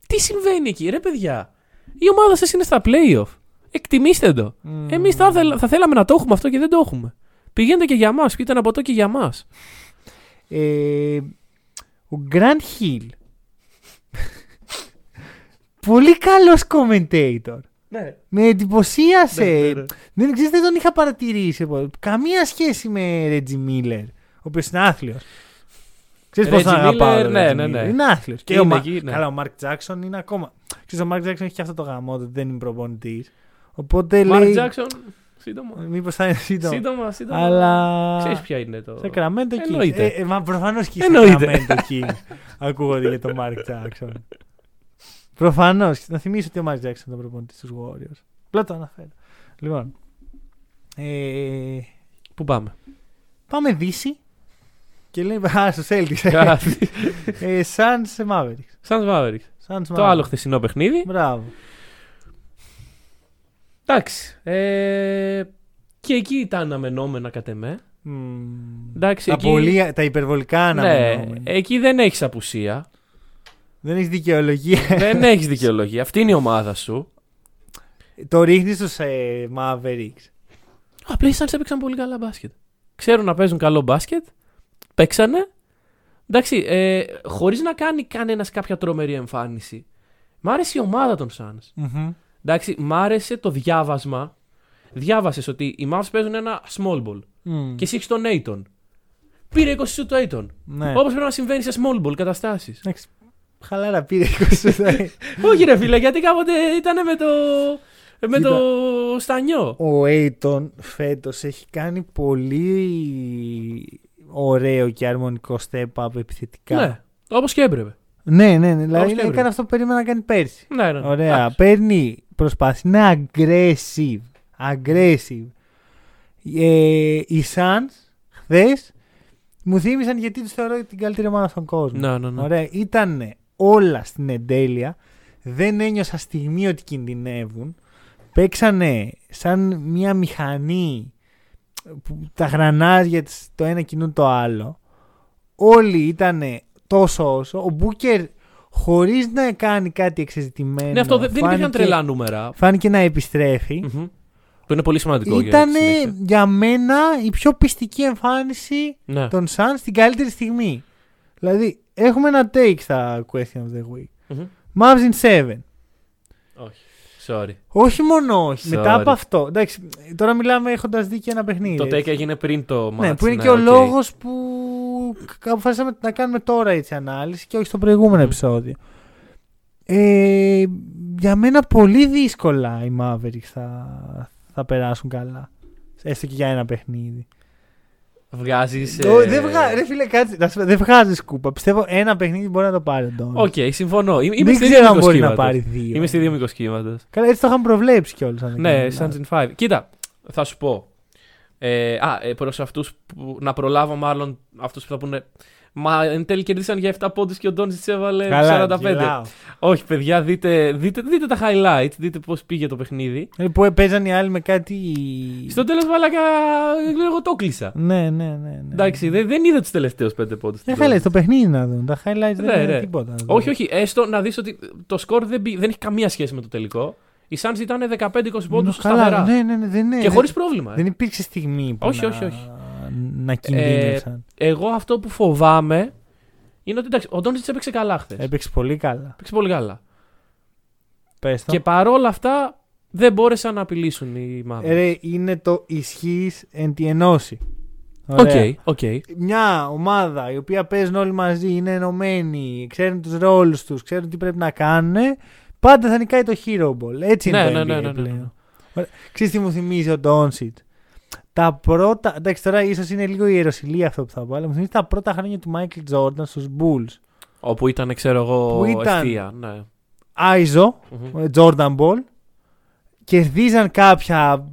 Τι συμβαίνει εκεί, ρε παιδιά; Η ομάδα σας είναι στα playoff. Εκτιμήστε το. Μμμ. Εμείς θα, θέλ- θα θέλαμε να το έχουμε αυτό και δεν το έχουμε. Πηγαίνετε και για μας, πείτε ένα ποτό και για μας. Ε, ο Γκραντ Χιλ. Πολύ καλός commentator. Ναι. Με εντυπωσίασε. Ναι, ναι, ναι. Δεν ξέρεις, δεν τον είχα παρατηρήσει. εγώ. Καμία σχέση με Ρέτζι Μίλλερ, ο οποίος είναι άθλιος. Ξέρεις πώς Reggie τον αγαπάω, Miller, τον ναι, Reggie ναι, Miller. ναι. Είναι άθλιος. Και Είναι ο Μα- εκεί, ναι. Καλά, ο Μάρκ Τζάξον είναι ακόμα... Ξέρεις, ο Μάρκ Τζάξον έχει και αυτό το γαμό, ότι δεν είναι προπονητής. Οπότε Μάρκ λέει... Τζάξον, σύντομα. Μήπως θα είναι σύντομα. Σύντομα, σύντομα. Αλλά... Ξέρεις ποια είναι το. Sacramento Kings. Εννοείται. Ε, ε, μα προφανώς και οι Εννοείται. Sacramento Kings ακούγονται για τον Mark Jackson. Προφανώς. Να θυμίσω ότι ο Mark Jackson ήταν προπονητής του Warriors. Απλά το αναφέρω. Λοιπόν. Ε, Πού πάμε; πάμε Δύση. Και λέει. Α, στο Celtics. Κάτι. ε, Suns Mavericks. Σαν Mavericks. Suns Το Mavericks. άλλο χθεσινό παιχνίδι. Μπράβο. Εντάξει. Ε, και εκεί ήταν αναμενόμενα κατ' εμέ. Μμμ. Εντάξει, τα, εκεί- πολύ, τα υπερβολικά Ναι, αναμενόμενα. εκεί δεν έχεις απουσία. Δεν έχεις δικαιολογία. δεν έχεις δικαιολογία. Αυτή είναι η ομάδα σου. το ρίχνεις στους ε, Mavericks. Απλά οι Suns έπαιξαν πολύ καλά μπάσκετ. Ξέρουν να παίζουν καλό μπάσκετ. Παίξανε. Εντάξει, ε, χωρίς να κάνει κανένας κάποια τρομερή εμφάνιση. Μ' άρεσε η ομάδα των Suns. Μμμ. Εντάξει, μ' άρεσε το διάβασμα. Διάβασες ότι οι Mavs παίζουν ένα small ball. Μμ. Και εσύ έχεις τον Aiton. Πήρε 20 σου το Aiton. Ναι. Όπως πρέπει να συμβαίνει σε small ball καταστάσεις. Εντάξει, χαλάρα πήρε 20 Όχι, ρε φίλε, γιατί κάποτε ήταν με το. με Κοίτα. το στανιό. Ο Aiton φέτος έχει κάνει πολύ ωραίο και αρμονικό step up επιθετικά. Ναι, όπως και έπρεπε. ναι, ναι. ναι. Δηλαδή και έπρεπε. έκανε αυτό που περίμενα να κάνει πέρσι. Ναι, ναι. ναι. Ωραία. Εντάξει. Παίρνει, προσπάθει να είναι aggressive. Aggressive. Ε, οι Suns χθες μου θύμισαν γιατί τους θεωρώ την καλύτερη ομάδα στον κόσμο. Ναι, ναι, ναι. Ωραία. Ήταν όλα στην εντέλεια. Δεν ένιωσα στιγμή ότι κινδυνεύουν. Παίξανε σαν μια μηχανή που τα γρανάζια της το ένα κινούν το άλλο. Όλοι ήταν τόσο όσο. Ο Μπούκερ χωρίς να κάνει κάτι εξεζητημένο. Ναι, αυτό δεν, δεν υπήρχαν φάνηκε- τρελά νούμερα. Φάνηκε να επιστρέφει. Μμμ. Που είναι πολύ σημαντικό για Ήταν τη συνέχεια. για μένα η πιο πειστική εμφάνιση Ναι. των Suns στην καλύτερη στιγμή. Δηλαδή, έχουμε ένα take στα Question of the Week. Μμμ. Mavs in 7. Όχι. Sorry. Όχι μόνο όχι. Sorry. Μετά από αυτό. Εντάξει, τώρα μιλάμε έχοντας δει και ένα παιχνίδι. Το έτσι. take έγινε πριν το match. Ναι, που είναι ναι, και ο οκ. λόγος που αποφασίσαμε να κάνουμε τώρα έτσι ανάλυση και όχι στο προηγούμενο Μμμ. επεισόδιο. Ε, για μένα πολύ δύσκολα οι Mavericks θα, θα περάσουν καλά. Έστω και για ένα παιχνίδι. Βγάζεις... Το- ε, δεν βγα... Ρε φίλε, κάτσε. να σου πω, Δεν βγάζεις σκούπα. Πιστεύω ένα παιχνίδι μπορεί να το πάρει ο Ντόντσιτς. Οκ, συμφωνώ. Είμαι Δεν στη ξέρω δύο αν μπορεί να μικρός πάρει κύματος. δύο. Είμαι στη δύο μικρό κύματος. Καλά, έτσι το είχαμε προβλέψει κιόλας. Ναι, Suns in 5. Κοίτα, θα σου πω. Ε, α, ε, προς αυτούς που, να προλάβω μάλλον αυτούς που θα πούνε Μα εν τέλει κερδίσαν για 7 πόντους και ο Ντόνιτς έβαλε 45. Όχι, παιδιά, δείτε, δείτε, δείτε τα highlights, δείτε πώς πήγε το παιχνίδι. Ε, Που παίζαν οι άλλοι με κάτι. Στο τέλος, μαλάκα, εγώ το κλείσα. Ναι, ναι, ναι. ναι. Εντάξει, δεν, δεν είδα τους τελευταίους 5 πόντους. Δεν θέλει το παιχνίδι να δουν. Τα highlights Ναι, δεν είναι ναι. τίποτα. να δουν. Όχι, όχι, έστω να δεις ότι το σκορ δεν, μπη- δεν έχει καμία σχέση με το τελικό. Οι Suns ήταν 15-20 πόντους Καλά, σταθερά. Ναι, ναι, ναι, δεν είναι. Και δεν- χωρίς πρόβλημα. ε. Δεν υπήρξε στιγμή που Όχι, να, όχι, όχι. Να κινδύνευσαν. Εγώ αυτό που φοβάμαι είναι ότι εντάξει, ο Ντόντσιτς έπαιξε καλά χθες. Έπαιξε πολύ καλά. Έπαιξε πολύ καλά. Πες το. Και παρόλα αυτά δεν μπόρεσαν να απειλήσουν οι Mavericks. Ε, Ρε, είναι το ισχύς εν τη ενώση. Οκ, Ωραία. οκ. Μια ομάδα η οποία παίζουν όλοι μαζί, είναι ενωμένοι, ξέρουν τους ρόλους τους, ξέρουν τι πρέπει να κάνουν, πάντα θα νικάει το Hero Ball. Έτσι είναι Ναι, το ναι, NBA ναι, ναι, ναι. πλέον. Ωραία. Ξέρεις τι μου θυμίζει ο Doncic. Τα πρώτα, εντάξει τώρα ίσως είναι λίγο η ιεροσιλία αυτό που θα πω, αλλά μου θυμίζει τα πρώτα χρόνια του Michael Jordan στους Bulls. Όπου ήταν, ξέρω εγώ, Που ήταν- ευθεία. Ναι. Άιζο, Μμμ. Jordan Ball, κερδίζαν κάποια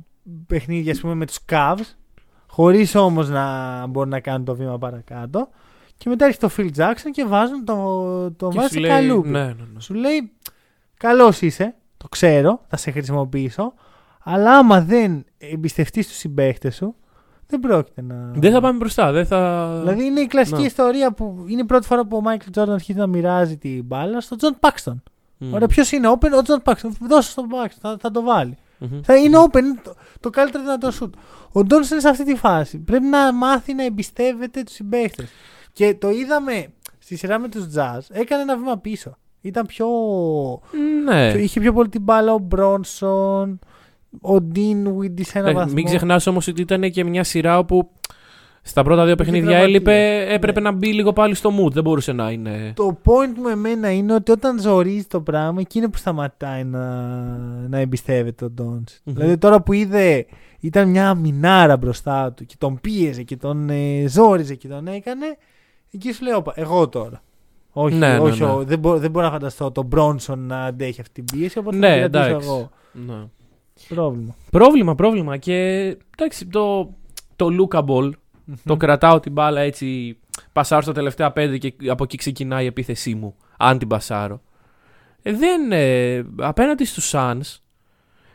παιχνίδια ας πούμε με τους Cavs, χωρίς όμως να μπορούν να κάνουν το βήμα παρακάτω. Και μετά έρχεται το Phil Jackson και βάζουν το, το Και βάζει σου σε λέει, καλούπι. Ναι, ναι, ναι. Σου λέει, καλός είσαι, το ξέρω, θα σε χρησιμοποιήσω, αλλά άμα δεν εμπιστευτείς τους συμπαίχτες σου, δεν πρόκειται να... Δεν θα πάμε μπροστά. Δεν θα... Δηλαδή είναι η κλασική Ναι. ιστορία που είναι η πρώτη φορά που ο Michael Jordan αρχίζει να μοιράζει την μπάλα στον John Paxton. Μμ. Ωραία, ποιος είναι open, ο John Paxton. Δώσε στον Paxton, θα, θα το βάλει. Μμμ. Θα είναι open, είναι το, το καλύτερο δυνατό shoot. Ο Ντόνσον είναι σε αυτή τη φάση. Πρέπει να μάθει να εμπιστεύεται τους συμπαίχτε. Και το είδαμε στη σειρά με τους Jazz. Έκανε ένα βήμα πίσω. Ήταν πιο. Ναι. πιο- είχε πιο πολύ την μπάλα ο Μπρόνσον. Ο Ντίν Βίντι σε ένα Εντάξει, βαθμό. Μην ξεχνάς όμως ότι ήταν και μια σειρά όπου στα πρώτα δύο παιχνίδια τραυματία. έλειπε, έπρεπε Ναι. να μπει λίγο πάλι στο mood. Δεν μπορούσε να είναι. Το point μου εμένα είναι ότι όταν ζορίζει το πράγμα, εκεί είναι που σταματάει να, να εμπιστεύεται τον Ντόντς. Μμμ. Δηλαδή τώρα που είδε, ήταν μια μινάρα μπροστά του και τον πίεζε και τον ε, ζόριζε και τον έκανε, εκεί σου λέει, όπα, εγώ τώρα. Όχι, Ναι, ναι, όχι ναι. ο- δεν, μπορώ, δεν μπορώ να φανταστώ τον Μπρόνσον να αντέχει αυτή την πίεση, οπότε Ναι, θα την κρατήσω εντάξει. εγώ. Ναι. Πρόβλημα. Πρόβλημα, πρόβλημα. Και εντάξει, το, το lookable, το κρατάω την μπάλα έτσι, πασάρω στα τελευταία πέντε και από εκεί ξεκινάει η επίθεσή μου, αν την πασάρω. Ε, δεν, ε, απέναντι στους Suns,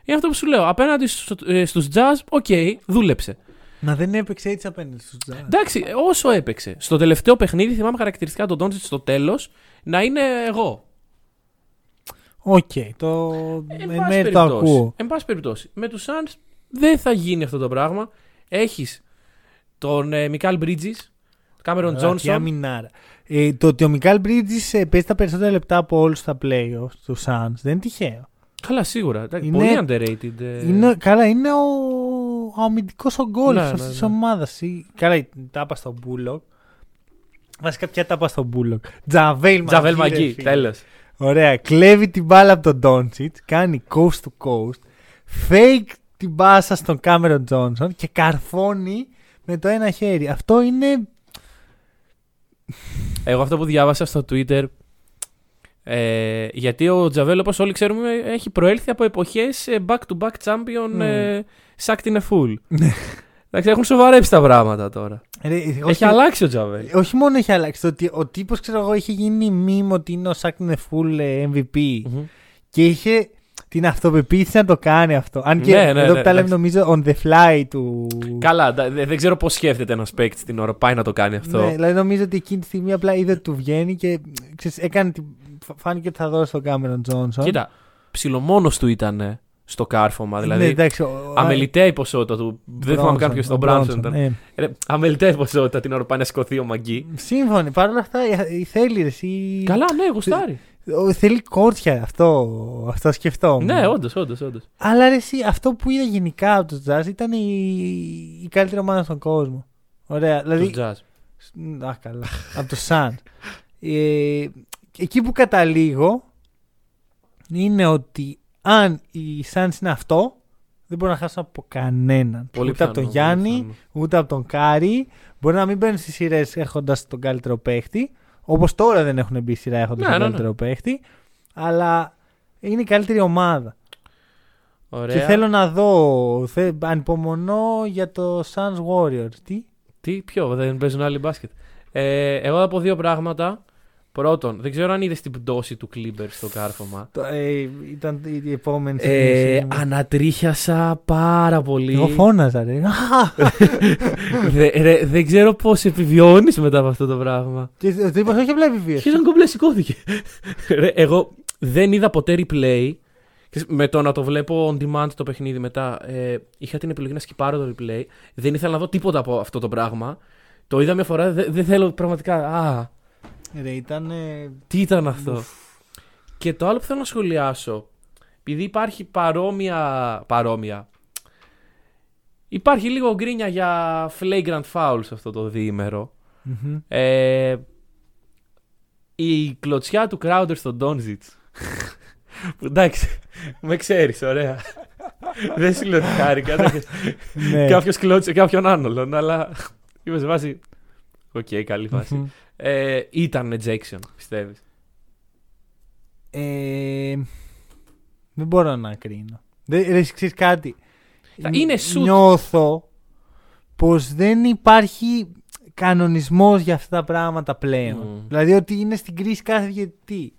είναι αυτό που σου λέω, απέναντι στους, ε, στους Jazz, οκ, δούλεψε. Να δεν έπαιξε έτσι απέναντι στους Jazz. Εντάξει, ε, όσο έπαιξε. Στο τελευταίο παιχνίδι θυμάμαι χαρακτηριστικά τον Doncic στο τέλος να είναι εγώ. Οκ, το Εν εν πάση μέρει το περιπτώσει. ακούω. Εν πάση περιπτώσει. Με τους Suns δεν θα γίνει αυτό το πράγμα. Έχεις τον ε, Μικάλ Bridges, Κάμερον Ωραία, τι Τζόνσον. αμινάρα. Ε, το ότι ο Μικάλ Bridges ε, παίζει τα περισσότερα λεπτά από όλους στα playoffs τους Suns δεν είναι τυχαίο. Καλά, σίγουρα. Εντάξει, Είναι- Πολύ underrated. ε. Είναι, καλά, είναι ο, ο αμυντικός γκολ Ναι, αυτής ναι, της ναι. ομάδας. Καλά, η τάπα στον Μπούλοκ. Βασικά, ποια τάπα στον Μπούλοκ. Τζαβέλ Τζαβέλ Μαγκί, ρε Μαγκί, φίλε. τέλος. Ωραία. Κλέβει την μπάλα από τον Ντόντσιτς, κάνει coast to coast, fake την πάσα στον Κάμερον Τζόνσον και καρφώνει με το ένα χέρι. Αυτό είναι. Εγώ αυτό που διάβασα στο Twitter. Ε, γιατί ο Τζαβέλ, όπως όλοι ξέρουμε, έχει προέλθει από εποχές back-to-back champion Mm. ε, sucked in a fool. Εντάξει, έχουν σοβαρέψει τα πράγματα τώρα. Ρε, Έχει όχι- αλλάξει ο Τζαβέλ. Όχι μόνο έχει αλλάξει. Το ότι ο τύπος, ξέρω εγώ, είχε γίνει meme ότι είναι ο Σάκ full ε, MVP. Μμμ. Και είχε την αυτοπεποίθηση να το κάνει αυτό. Αν και Ναι, ναι, εδώ ναι, που τα λέμε, εντάξει. νομίζω on the fly του. Καλά, ντα- δε- δεν ξέρω πώς σκέφτεται ένας παίκτης την ώρα που πάει να το κάνει αυτό. Ναι, δηλαδή νομίζω ότι εκείνη τη στιγμή απλά είδε ότι του βγαίνει και ξέρεις, έκανε την... φα- φάνηκε ότι θα δώσει τον Κάμερον Τζόνσον. Κοίτα, ψιλομόνο του ήταν στο κάρφωμα. Δηλαδή, Ναι, εντάξει, ο- αμεληταία η ποσότητα του. Δεν θυμάμαι καν ποιο ο ήταν. Ο Μπράνσον Μπρόνσον, ήταν. ναι. Ρε, Αμεληταία η ποσότητα την ώρα που πάει να σηκωθεί ο Μαγκή. Σύμφωνοι. Παρ' όλα αυτά η- η θέλει ρε, εσύ... Καλά, ναι, γουστάρει. Ο- Θέλει κόρτσια αυτό, αυτό σκεφτόμουν. Ναι, όντως, όντως, όντως. Αλλά ρε, εσύ, αυτό που είδα γενικά από τους Jazz ήταν η, η καλύτερη ομάδα στον κόσμο. Ωραία. Δηλαδή, Τους Jazz. Α, καλά. από τους Suns. Ε, εκεί που καταλήγω είναι ότι αν οι Suns είναι αυτό, δεν μπορούν να χάσουν από κανέναν. Πολύ ούτε από τον πιθανό, πολύ Γιάννη, πιθανό. ούτε από τον Κάρι. Μπορεί να μην μπαίνουν στις σειρές έχοντας τον καλύτερο παίχτη. Όπως τώρα δεν έχουν μπει σειρά έχοντας Ναι, τον ναι, ναι. καλύτερο παίχτη. Αλλά είναι η καλύτερη ομάδα. Ωραία. Και θέλω να δω. Θε, ανυπομονώ για το Suns Warriors. Τι; Τι, ποιο, δεν παίζουν άλλοι μπάσκετ. Ε, εγώ θα πω δύο πράγματα. Πρώτον, δεν ξέρω αν είδες την πτώση του Κλίμπερ στο κάρφωμα. Το, ε, ήταν η η επόμενη Ε, στιγμή. ανατρίχιασα πάρα πολύ. Εγώ φώναζα, ρε. Δε- ρε, δεν ξέρω πώς επιβιώνεις μετά από αυτό το πράγμα. και το είπα, όχι απλά επιβίωση. Και ήταν κομπλές, σηκώθηκε. Ρε, εγώ δεν είδα ποτέ replay. Και Με το να το βλέπω on demand το παιχνίδι μετά, ε, είχα την επιλογή να σκυπάρω το replay. Δεν ήθελα να δω τίποτα από αυτό το πράγμα. Το είδα μια φορά, δε- δεν θέλω πραγματικά. Α, Ρε, ήταν. ε, τι ήταν αυτό; Και το άλλο που θέλω να σχολιάσω, επειδή υπάρχει παρόμοια. παρόμοια. Υπάρχει λίγο γκρίνια για flagrant foul σε αυτό το διήμερο. Μμμ. Ε, η κλωτσιά του Crowder στον Ντόνζιτς. Που εντάξει, με ξέρεις, ωραία. Δεν σου λέω ότι χάρηκα. εντάξει. Ναι. Κάποιος κλώτσε κάποιον άνολον, αλλά είμαι σε βάση... Οκ, καλή φάση. Μμμ. Ε, ήταν ejection, πιστεύεις; Ε, δεν μπορώ να κρίνω. Δεν, ρε, ξέρεις κάτι; Θα- είναι shoot. Νιώθω πως δεν υπάρχει κανονισμός για αυτά τα πράγματα πλέον. Μμμ. Δηλαδή ότι είναι στην κρίση κάθε διαιτητή.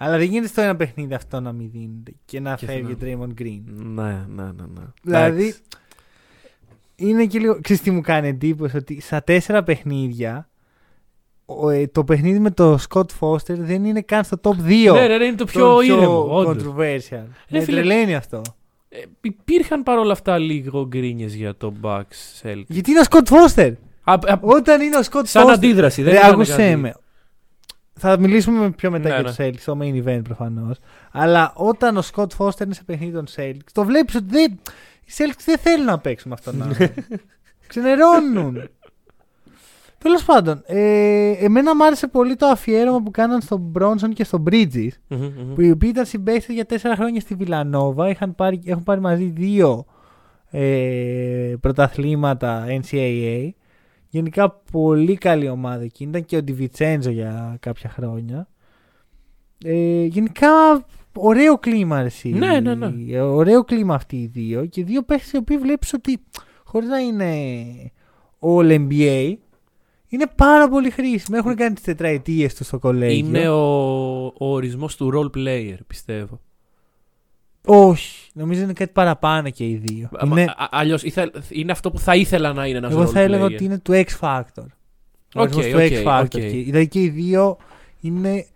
Αλλά δεν γίνεται στο ένα παιχνίδι αυτό να μην δίνεται και να Και φεύγει ο να- Draymond Green. Ναι, ναι, ναι. ναι. Δηλαδή, Εντάξει. είναι και λίγο. Ξέρεις τι μου κάνει εντύπωση, ότι στα τέσσερα παιχνίδια ο, ε, το παιχνίδι με το Scott Foster δεν είναι καν στο top 2. Ναι, ρε, ρε, είναι το πιο των ήρεμο. όντως. controversial. Ρε, Με φίλε, τρελαίνει αυτό. Ε, υπήρχαν παρόλα αυτά λίγο γκρίνιες για το Bucks Celtics. Γιατί είναι ο Scott Foster; Α, α, Όταν είναι ο Scott σαν Foster. αντίδραση, δεν Ρε, ήταν άκουσέ κάτι. με. Θα μιλήσουμε πιο μετά Ναι, για ναι. του Celtics, το main event προφανώς. Αλλά όταν ο Scott Foster είναι σε παιχνίδι των Celtics, το βλέπεις ότι δεν, οι Celtics δεν θέλουν να παίξουν με αυτόν τον άνθρωπο. Ξενερώνουν. Τέλος πάντων, ε, εμένα μου άρεσε πολύ το αφιέρωμα που κάναν στον Bronson και στον Bridges. Μμμ, μμμ. Που οι οποίοι ήταν συμπαίχτες για τέσσερα χρόνια στη Βιλανόβα. Είχαν πάρει, έχουν πάρει μαζί δύο ε, πρωταθλήματα NCAA. Γενικά πολύ καλή ομάδα εκείνη. Ήταν και ο Ντιβιτσέντζο για κάποια χρόνια. Ε, γενικά ωραίο κλίμα εσύ. Ναι, ναι, ναι. Ε, Ωραίο κλίμα αυτοί οι δύο. Και δύο παίχτες οι οποίοι βλέπεις ότι χωρίς να είναι all NBA είναι πάρα πολύ χρήσιμοι. Έχουν κάνει τις τετραετίες τους στο κολέγιο. Είναι ο, ο ορισμός του role player, πιστεύω. Όχι. Νομίζω είναι κάτι παραπάνω και οι δύο. Α, είναι, α- αλλιώς ήθελ- είναι αυτό που θα ήθελα να είναι ένας εγώ role θα έλεγα player. ότι είναι του X Factor. Ο Οκ, ορισμός του οκ, X Factor. οκ. Και- Δηλαδή και οι δύο είναι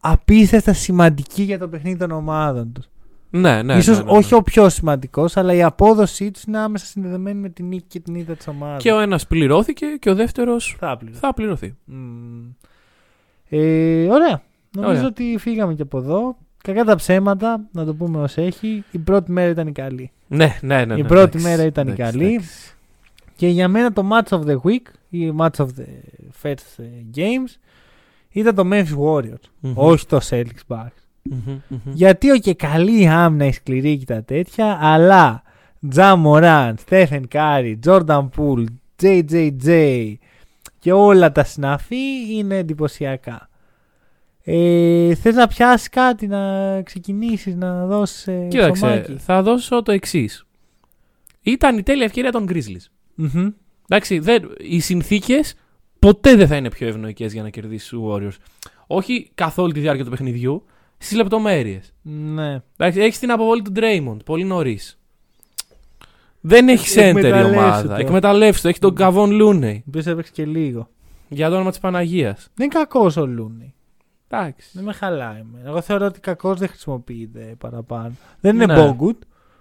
απίστευτα σημαντικοί για το παιχνίδι των ομάδων τους. Ναι, ναι. Ίσως ναι, ναι, ναι. όχι ο πιο σημαντικός, αλλά η απόδοσή τους είναι άμεσα συνδεδεμένη με την νίκη και την ήττα της ομάδας. Και ο ένας πληρώθηκε και ο δεύτερος Θα πληρώ. θα πληρωθεί. Μμμ. Ε, ωραία. Νομίζω Ωραία. ότι φύγαμε και από εδώ. Κακά τα ψέματα, να το πούμε ως έχει. Η πρώτη μέρα ήταν η καλή. Ναι, ναι, ναι. Η ναι, πρώτη εντάξει, μέρα ήταν η εντάξει, καλή. εντάξει. Και για μένα το match of the week ή match of the first ε, games ήταν το Memphis Warriors. Μμμ. Όχι το Celtics Bucks. Μμμ, μμμ. Γιατί ο και καλή άμυνα η σκληρή και τα τέτοια, αλλά Τζα Μωράν, Στέφεν Κάρι, Τζόρνταν Πούλ, JJJ και όλα τα συναφή είναι εντυπωσιακά. Ε, θες να πιάσεις κάτι, να ξεκινήσεις, να δώσεις ε, Κοίταξε, ψωμάκι; θα δώσω το εξής. Ήταν η τέλεια ευκαιρία των Grizzlies. Μμμ. Εντάξει, δεν, οι συνθήκες ποτέ δεν θα είναι πιο ευνοϊκές για να κερδίσει του Warriors. Όχι καθ' όλη τη διάρκεια του παιχνιδιού, στις λεπτομέρειες. Ναι. Έχεις την αποβολή του Draymond πολύ νωρίς. Δεν έχει center η Εκμεταλλεύσου ομάδα. το. Εκμεταλλεύσου το. Έχει τον Καβόν Λούνεϊ. Ο οποίος έπαιξε και λίγο. Για το όνομα της Παναγίας. Δεν είναι κακός ο Λούνι. Εντάξει. Δεν με χαλάει. εμένα. Εγώ θεωρώ ότι κακός δεν χρησιμοποιείται παραπάνω. Δεν είναι Ναι. Bogut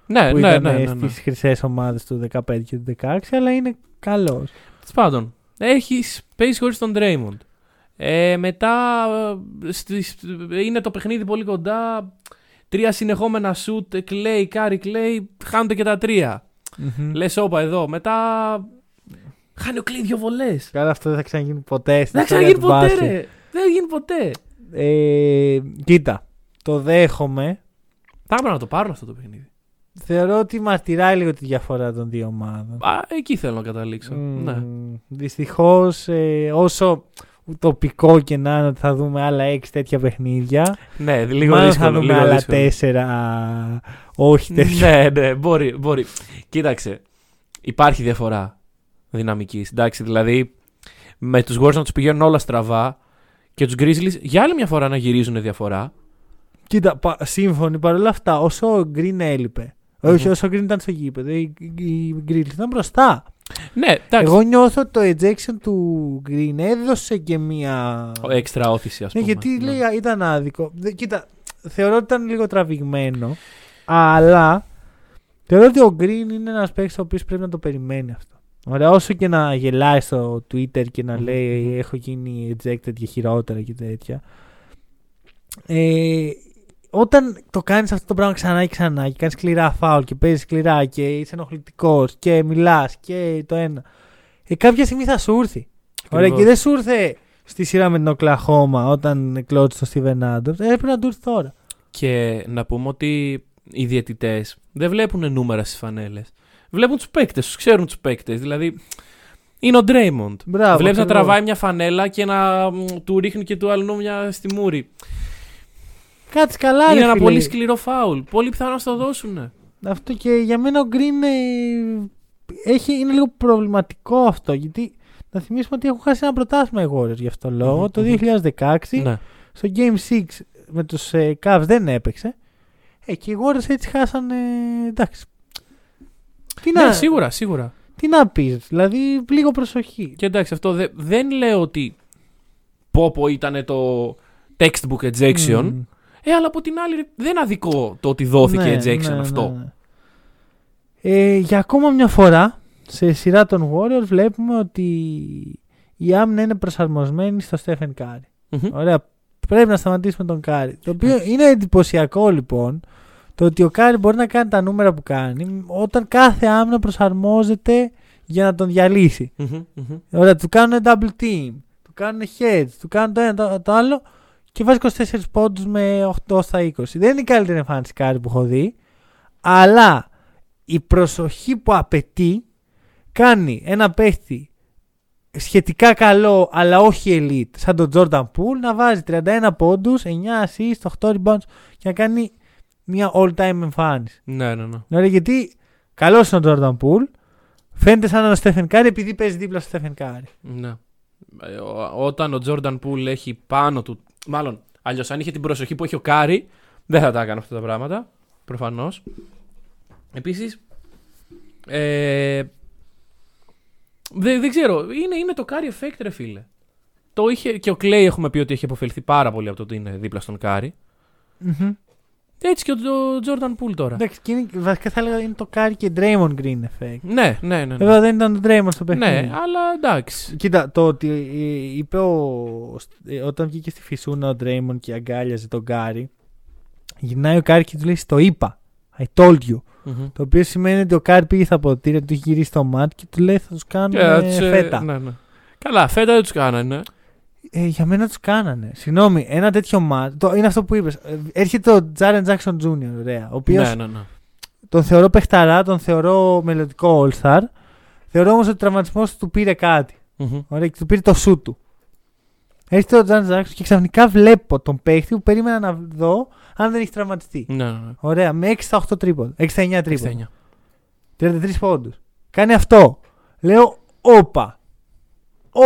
Ναι, που ναι, ήταν ναι. ε, ναι, ναι. στις χρυσές ομάδες του 15 και του 16, αλλά είναι καλός. Τέλο πάντων, έχει παίζει χωρίς τον Draymond. Ε, μετά ε, στις- είναι το παιχνίδι πολύ κοντά. Τρία συνεχόμενα σουτ, Klay, Κάρι, Klay, χάνονται και τα τρία. Μμμ. Λες, όπα εδώ. Μετά. Χάνει ο Klay δύο βολές. Καλά, αυτό δεν θα ξαναγίνει ποτέ. στην Δεν ιστορία ξαναγίνει του ποτέ, μπάσκετ. ρε. Δεν θα γίνει ποτέ. Ε, κοίτα, το δέχομαι. Θα έπρεπε να το πάρουν αυτό το παιχνίδι. Θεωρώ ότι μαρτυράει λίγο τη διαφορά των δύο ομάδων. Α, εκεί θέλω να καταλήξω. Μμ, Ναι. Δυστυχώς, ε, όσο ουτοπικό και να είναι ότι θα δούμε άλλα έξι τέτοια παιχνίδια, ναι, λίγο μάλλον δύσκολο. θα δούμε λίγο άλλα δύσκολο. τέσσερα όχι τέτοια. ναι, ναι, μπορεί, μπορεί. Κοίταξε. Υπάρχει διαφορά δυναμικής. Εντάξει, δηλαδή με τους Warriors να τους πηγαίνουν όλα στραβά και τους Grizzlies για άλλη μια φορά να γυρίζουν διαφορά. Κοίτα, πα, σύμφωνοι παρόλα αυτά, όσο ο Green έλειπε. Όχι, Μμμ. όσο ο Green ήταν στο γήπεδο, οι, οι Grizzlies ήταν μπροστά. Ναι, εντάξει. Εγώ νιώθω ότι το ejection του Green έδωσε και μία. Έξτρα όθηση, ας Ναι, πούμε. γιατί λέει ήταν άδικο. Δε- κοίτα, θεωρώ ότι ήταν λίγο τραβηγμένο. Αλλά θεωρώ ότι ο Green είναι ένας παίκτης ο οποίος πρέπει να το περιμένει αυτό. Ωραία, όσο και να γελάει στο Twitter και να Μμμ, λέει μμμ. έχω γίνει ejected και χειρότερα και τέτοια. Ε, όταν το κάνεις αυτό το πράγμα ξανά και ξανά και κάνεις σκληρά φάουλ και παίζεις σκληρά και είσαι ενοχλητικός και μιλάς και το ένα. Ε, κάποια στιγμή θα σου έρθει. Ωραία, Ακριβώς. και δεν σου ήρθε στη σειρά με την Οκλαχώμα όταν κλώτησε το Steven Adams. Ε, έπρεπε να του έρθει τώρα. Και να πούμε ότι οι διαιτητές δεν βλέπουν νούμερα στις φανέλες. Βλέπουν τους παίκτες, τους ξέρουν τους παίκτες. Δηλαδή, είναι ο Ντρέιμοντ. Μπράβο. Βλέπεις να ακριβώς. τραβάει μια φανέλα και να μ, του ρίχνει και του αλλού μια στη μούρη. Κάτσε καλά, είναι ρε ένα φίλε. πολύ σκληρό φάουλ. Πολύ πιθανό να στο δώσουν. Αυτό και για μένα ο Green ε, έχει, είναι λίγο προβληματικό αυτό. Γιατί να θυμίσουμε ότι έχουν χάσει ένα πρωτάθλημα οι Warriors γι' αυτό το λόγο. Μμμ, Το μμμ. 2016 Ναι. στο Game 6 με τους ε, Cavs δεν έπαιξε. Ε, και οι Warriors έτσι χάσανε. Εντάξει. Τι να, ναι, σίγουρα, σίγουρα. τι να πεις, δηλαδή λίγο προσοχή. Και εντάξει, αυτό δε- δεν λέω ότι πόπο ήταν το textbook ejection. Μμμ. Ε, αλλά από την άλλη ρε, δεν είναι αδικό το ότι δόθηκε Ναι, ejection ναι, αυτό. ναι, ναι. Ε, για ακόμα μια φορά σε σειρά των Warriors βλέπουμε ότι η άμυνα είναι προσαρμοσμένη στο Stephen Curry. Μμμ. Ωραία. Πρέπει να σταματήσουμε τον Κάρι. Το οποίο είναι εντυπωσιακό λοιπόν το ότι ο Κάρι μπορεί να κάνει τα νούμερα που κάνει όταν κάθε άμυνα προσαρμόζεται για να τον διαλύσει. Μμμ, μμμ. Ωραία, του κάνουν double team, του κάνουν hedge, του κάνουν το ένα το, το άλλο και βάζει 24 πόντους με 8 στα 20. Δεν είναι η καλύτερη εμφάνιση Κάρι που έχω δει, αλλά η προσοχή που απαιτεί κάνει ένα παίχτη σχετικά καλό αλλά όχι elite σαν τον Jordan Poole να βάζει 31 πόντους, 9 assists, 8 rebounds και να κάνει μια all time εμφάνιση. Ναι, ναι, ναι. Ωραία, γιατί καλός είναι ο Jordan Poole, φαίνεται σαν ο Stephen Curry επειδή παίζει δίπλα στο Stephen Curry. Ναι. Ε, ο- Όταν ο Jordan Poole έχει πάνω του. Μάλλον, αλλιώς αν είχε την προσοχή που έχει ο Κάρι, δεν θα τα έκανε αυτά τα πράγματα. Προφανώς. Επίσης. Ε, δεν, δεν ξέρω. Είναι, είναι το Κάρι effect, ρε φίλε. Το είχε, και ο Clay έχουμε πει ότι έχει επωφεληθεί πάρα πολύ από το ότι είναι δίπλα στον Κάρι. Έτσι και ο, ο Jordan Poole τώρα. Εντάξει, και είναι, βασικά θα έλεγα είναι το Curry και Draymond Green effect. Ναι, ναι, ναι. ναι. Βέβαια δεν ήταν το Draymond στο παιχνίδι. ναι, αλλά εντάξει. Κοίτα, το ότι ε, είπε ο, ε, όταν βγήκε στη φυσούνα ο Draymond και αγκάλιαζε τον Κάρι, γυρνάει ο Κάρι και του λέει: Το είπα. I told you. Μμμ. Το οποίο σημαίνει ότι ο Κάρι πήγε στα αποδυτήρια, του έχει γυρίσει το μάτι και του λέει: Θα τους κάνουμε Και, τους, ε, φέτα. ναι, ναι. Καλά, φέτα δεν τους κάνανε. Ε, για μένα τους κάνανε. Συγγνώμη, ένα τέτοιο μάτι. Το, είναι αυτό που είπες. Έρχεται ο Jaren Jackson Jr. Ωραία, ο οποίος Ναι, ναι, ναι. τον θεωρώ παιχταρά, τον θεωρώ μελλοντικό All-Star. Θεωρώ όμως ότι ο τραυματισμός του πήρε κάτι. Μμμ. Ωραία, και του πήρε το σου του. Έρχεται ο Τζάν Ζάξο και ξαφνικά βλέπω τον παίχτη που περίμενα να δω αν δεν έχει τραυματιστεί. Ναι, ναι, ναι. Ωραία, με 6 στα 8 τρίπον. 6 στα 9 τρίπον. 69. 33 πόντους. Κάνει αυτό. Λέω, όπα.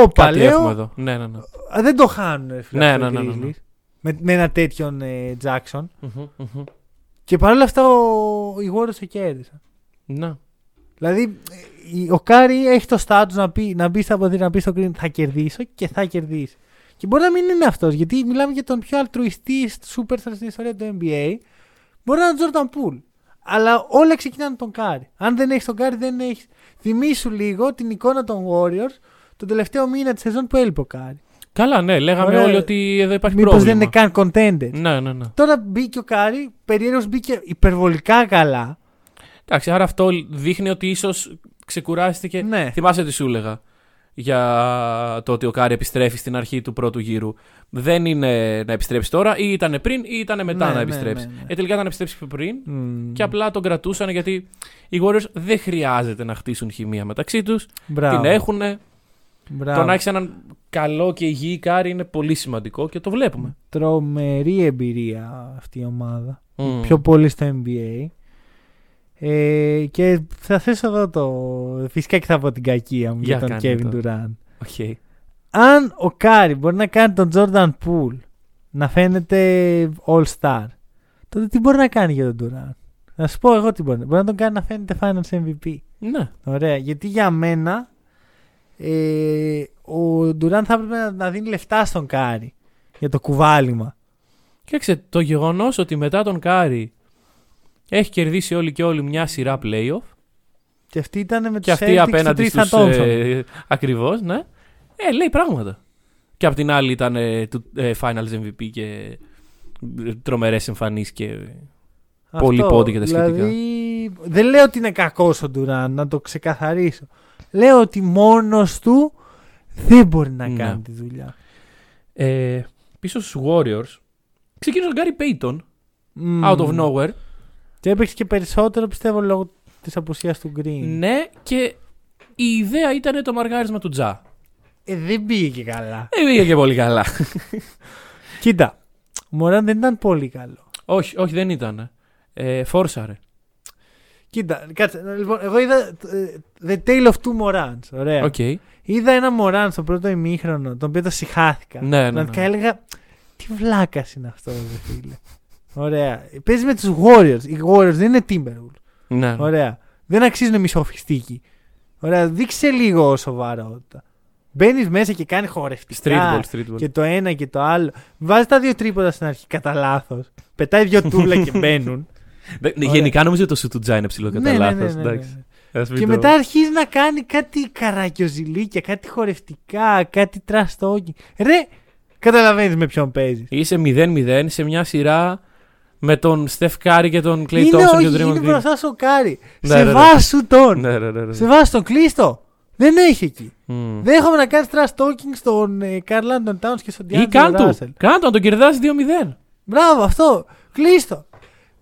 Όπα, Κάτι λέω. έχουμε εδώ. Ναι, ναι, ναι. Α, δεν το χάνουν, ρε φίλε. Ναι, αυτό οι ναι, ναι, ναι, ναι. Grizzlies. Με, με ένα τέτοιον ε, Jackson. Μμμ, μμμ. Και παρόλα αυτά ο, οι Warriors σε κέρδισαν. Ναι. Δηλαδή, ε, η- ο Κάρι έχει το στάτου να, πει, να μπει στα αποδυτήρια, να πει στον Green θα κερδίσω και θα κερδίσει. Και μπορεί να μην είναι αυτός, γιατί μιλάμε για τον πιο αλτρουιστή superstar στην ιστορία του NBA. Μπορεί να είναι ο Jordan Poole. Αλλά όλα ξεκινάνε με τον Κάρι. Αν δεν έχεις τον Κάρι, δεν έχεις. Θυμήσου λίγο την εικόνα των Warriors τον τελευταίο μήνα της σεζόν που έλειπε ο Κάρι. Καλά, ναι, λέγαμε Ωραία. όλοι ότι εδώ υπάρχει Μήπως πρόβλημα. δεν είναι καν contender. Ναι, ναι, ναι. Τώρα μπήκε ο Κάρι, περιέργως μπήκε υπερβολικά καλά. Εντάξει, άρα αυτό δείχνει ότι ίσως ξεκουράστηκε. Ναι. Θυμάσαι τι σου έλεγα για το ότι ο Κάρι επιστρέφει στην αρχή του πρώτου γύρου. Δεν είναι να επιστρέψει τώρα, ή ήταν πριν ή ήταν μετά Ναι, να ναι, επιστρέψει. ναι, ναι. Ε, τελικά ήταν να επιστρέψει πιο πριν Μμμ. και απλά τον κρατούσαν γιατί οι Warriors δεν χρειάζεται να χτίσουν χημεία μεταξύ τους. Μπράβο. Την έχουν. Μπράβο. Το να έχεις έναν καλό και υγιή Κάρι είναι πολύ σημαντικό και το βλέπουμε. τρομερή εμπειρία αυτή η ομάδα. Μμ. Πιο πολύ στο NBA. Ε, και θα θέσω εδώ το. Φυσικά και θα πω την κακία μου για, Για τον κάνε Kevin το. Durant. Οκ. Αν ο Κάρι μπορεί να κάνει τον Jordan Poole να φαίνεται All Star, τότε τι μπορεί να κάνει για τον Durant; Να σου πω εγώ τι μπορεί. Μπορεί να τον κάνει να φαίνεται Finals MVP. Ναι. Ωραία. Γιατί για μένα ε, ο Durant θα έπρεπε να, να δίνει λεφτά στον Κάρι για το κουβάλημα. Κοίταξε, το γεγονός ότι μετά τον Κάρι έχει κερδίσει όλοι και όλοι μια σειρά playoff Και αυτή ήταν με και τους αυτή Celtics απέναντι του Tristan στους... Thompson. Ε, ακριβώς, ναι. Ε, λέει πράγματα. Και απ' την άλλη ήταν ε, του ε, Finals MVP και τρομερές εμφανίσεις και. Αυτό, Πολύ πόντοι και τα σχετικά. Δηλαδή, δεν λέω ότι είναι κακός ο Ντουράν, να το ξεκαθαρίσω. Λέω ότι μόνος του δεν μπορεί να Ναι. κάνει τη δουλειά. Ε, πίσω στους Warriors ξεκίνησε ο Γκάρι Payton Μμμ. out of nowhere. Και έπαιξε και περισσότερο πιστεύω λόγω της απουσίας του Green. Ναι, και η ιδέα ήταν το μαργάρισμα του Τζα. Ε, δεν πήγε και καλά. Δεν πήγε και πολύ καλά. Κοίτα, ο Μωράν δεν ήταν πολύ καλό. όχι, όχι, δεν ήταν. Ε, φόρσαρε. Κοίτα, κάτσε. Λοιπόν, εγώ είδα ε, The Tale of Two Morants. Ωραία. Οκ. Είδα ένα Μωράν στο πρώτο ημίχρονο, τον οποίο τον σιχάθηκα. Ναι, ναι, ναι. Πραγματικά έλεγα, τι βλάκας είναι αυτός, ρε φίλε. Ωραία. Παίζει με τους Warriors. Οι Warriors δεν είναι Timberwolves. Ναι. Ωραία. Δεν αξίζουν μισό φιστίκι. Ωραία. Δείξε λίγο σοβαρότητα. Μπαίνεις μέσα και κάνει χορευτικά. Street ball, street ball. Και το ένα και το άλλο. Βάζει τα δύο τρίποτα στην αρχή κατά λάθος. Πετάει δύο τούβλα και μπαίνουν. Δε- Ωραία. Γενικά νομίζω το σου του Τζα είναι ψηλό κατά Ναι, ναι, λάθος, ναι, ναι, ναι. εντάξει. Ας μην Και το- μετά αρχίζει να κάνει κάτι καρακιοζηλίκια, κάτι χορευτικά, κάτι trash talking. Ρε, καταλαβαίνεις με ποιον παίζεις. Είσαι 0-0 σε μια σειρά με τον Στεφ Κάρη και τον Clay Είναι Thompson όχι, και τον είναι Draymond Green. μπροστά στο Κάρι. Ναι, Σε ναι, ναι. βάσου τον. Ναι, ναι, ναι, ναι. Σε βάσου τον, κλείστο. Δεν έχει εκεί. Μμ. Δεν έχουμε να κάνεις trash talking στον ε, Carl Anton Towns και στον Ή D'Angelo κάν του. Russell. Κάν του, να τον κερδάσει 2-0. Μπράβο, αυτό. Κλείστο.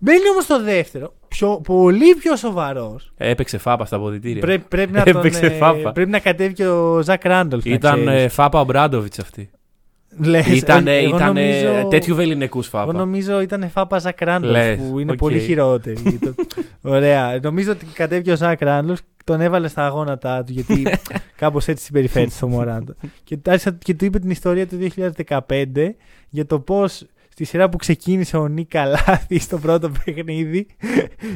Μπαίνει όμως το δεύτερο, πιο, πολύ πιο σοβαρός. Έπαιξε φάπα στα αποδητήρια. Πρέπει, πρέπει, να τον, Έπαιξε ε, φάπα. πρέπει να κατέβει και ο Ζακ Ράντολφ. Ήταν ε, φάπα ο Μπράντοβιτς αυτή. Λες, Ήταν ε, εγώ ήταν νομίζω- τέτοιου βεληνικούς Εγώ φάπα. νομίζω ήταν φάπα Ζακ Ράντολφ Λες, που είναι οκ. πολύ χειρότερη. Το- Ωραία. Νομίζω ότι κατέβηκε ο Ζακ Ράντολφ τον έβαλε στα αγώνατά του γιατί κάπως έτσι συμπεριφέρεται στο Μωράντο. και, άρχισα- και του είπε την ιστορία του 2015 για το πώς στη σειρά που ξεκίνησε ο Νίκα Λάθη στο πρώτο παιχνίδι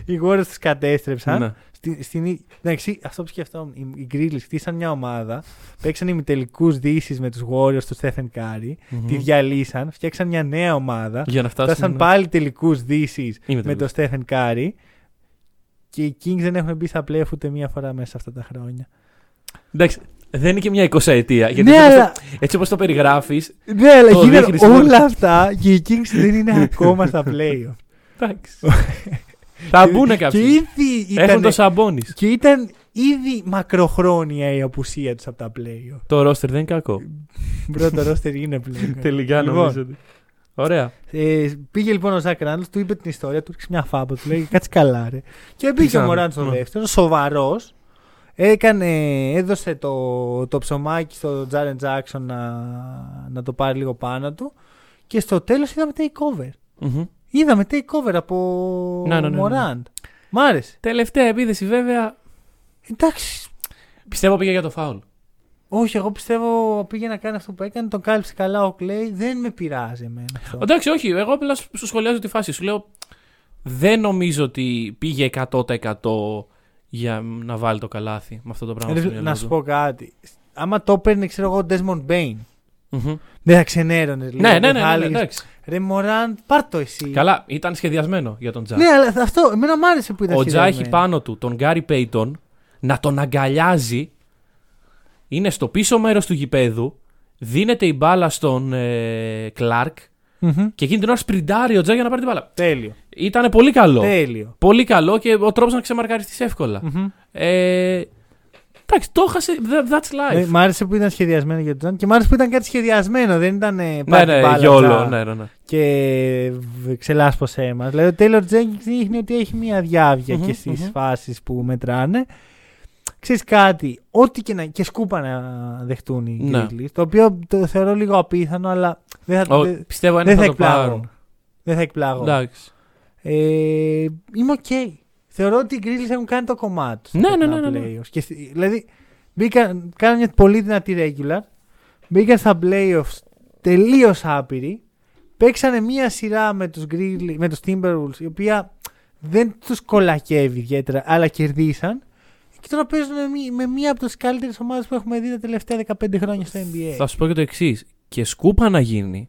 οι γόρε του κατέστρεψαν. Ναι. Στη, στην, εντάξει, αυτό που σκεφτόμουν. Οι, οι Grizzlies χτίσαν μια ομάδα, παίξαν ημιτελικούς δύσεις με τους Warriors τους Stephen Curry, Μμμ. τη διαλύσαν, φτιάξαν μια νέα ομάδα, Για να φτάσουν. φτάσαν πάλι τελικούς δύσεις Είμαι με τελικός. τον Stephen Curry και οι Kings δεν έχουν μπει στα playoff ούτε μία φορά μέσα σε αυτά τα χρόνια. Εντάξει, δεν είναι και μια 20 ετία. Γιατί ναι, έτσι όπως αλλά, το- έτσι όπως το περιγράφεις. ναι, αλλά το γίνανε δείχνεις μόνο. όλα αυτά και οι Kings δεν είναι ακόμα στα playoff. Θα Και- μπουν Και κάποιοι. ήδη Έχουν ήταν, το σαμπόνις. και ήταν ήδη μακροχρόνια η απουσία τους από τα playoff. Το ρόστερ δεν είναι κακό. Πρώτο ρόστερ είναι πλέον. Τελικά Λοιπόν, νομίζω. ότι- Ωραία. Ε, πήγε λοιπόν ο Ζακ Ράντλς, του είπε την ιστορία, του ρίξε μια φάπα, του λέει κάτσε καλά ρε. Και πήγε ο Ξανά, Μωράν στο ναι. δεύτερο, σοβαρός. Έκανε, έδωσε το, το ψωμάκι στο Τζάρεν Τζάξον να, να το πάρει λίγο πάνω του. Και στο τέλος είδαμε takeover. Μμμ. Είδαμε takeover από Ναι, ναι, ναι, ναι. Μωράντ. Μ' άρεσε. Τελευταία επίδεση βέβαια. Εντάξει. Πιστεύω πήγε για το φάουλ. Όχι, εγώ πιστεύω πήγε να κάνει αυτό που έκανε. Τον κάλυψε καλά ο Κλέη. Δεν με πειράζει εμένα αυτό. Εντάξει, όχι. Εγώ απλά σου σου σχολιάζω τη φάση. Σου λέω. Δεν νομίζω ότι πήγε 100% για να βάλει το καλάθι με αυτό το πράγμα. Ρε, στο μυαλό να σου του. πω κάτι. Άμα το έπαιρνε, ξέρω εγώ, Desmond Bain. Μμμ. Δεν θα ξενέρωνες λίγο. Ναι, ναι, δεν ναι, θα ναι, ναι, έλεγες, εντάξει. Ρε Μωράν, πάρ το εσύ. Καλά, ήταν σχεδιασμένο για τον Τζα. Ναι, αλλά αυτό, εμένα μου άρεσε που ήταν Ο Τζα έχει σχεδιασμένο. πάνω του τον Γκάρι Πέιτον να τον αγκαλιάζει. Είναι στο πίσω μέρος του γηπέδου. Δίνεται η μπάλα στον ε, Κλάρκ Μμμ. και εκείνη την ώρα σπριντάρει ο Τζα για να πάρει την μπάλα. Τέλειο. Ήταν πολύ καλό. Τέλειο. Πολύ καλό και ο τρόπος να ξεμαρκαριστείς εύκολα. Μμμ. Ε, εντάξει, το έχασε. That- That's life. Ε, Μ' άρεσε που ήταν σχεδιασμένο για τον Τζαν και μ' άρεσε που ήταν κάτι σχεδιασμένο. Δεν ήταν ε, ναι, πάρ' την ναι, μπάλα, γιόλο. Τζα, Ναι, ναι, ναι. Και β- ξελάσπωσέ μα. Δηλαδή ο Taylor Jenkins δείχνει ότι έχει μια διάβια Μμμ, και στις μμμ. φάσεις που μετράνε. Ξέρεις κάτι, ό,τι και, να, και σκούπα να δεχτούν οι Ναι. Grizzlies, το οποίο το θεωρώ λίγο απίθανο, αλλά δεν θα, Ο- δεν- πιστεύω ένα δεν θα, θα το εκπλαγώ. πάρουν. δεν θα εκπλαγώ. Εντάξει. Ε, είμαι οκ. Θεωρώ ότι οι Grizzlies έχουν κάνει το κομμάτι τους Ναι, στα ναι, φετινά ναι, ναι, ναι. playoffs. Και, στη- δηλαδή, μπήκαν, κάναν μια πολύ δυνατή regular. Μπήκαν στα playoffs τελείως άπειροι. Παίξανε μια σειρά με τους, Grizzlies, με τους Timberwolves, η οποία δεν τους κολακεύει ιδιαίτερα, αλλά κερδίσαν. Και τώρα παίζουν με, μη- με μία από τις καλύτερες ομάδες που έχουμε δει τα τελευταία 15 χρόνια στο NBA. Θα σου πω και το εξής. Και σκούπα να γίνει,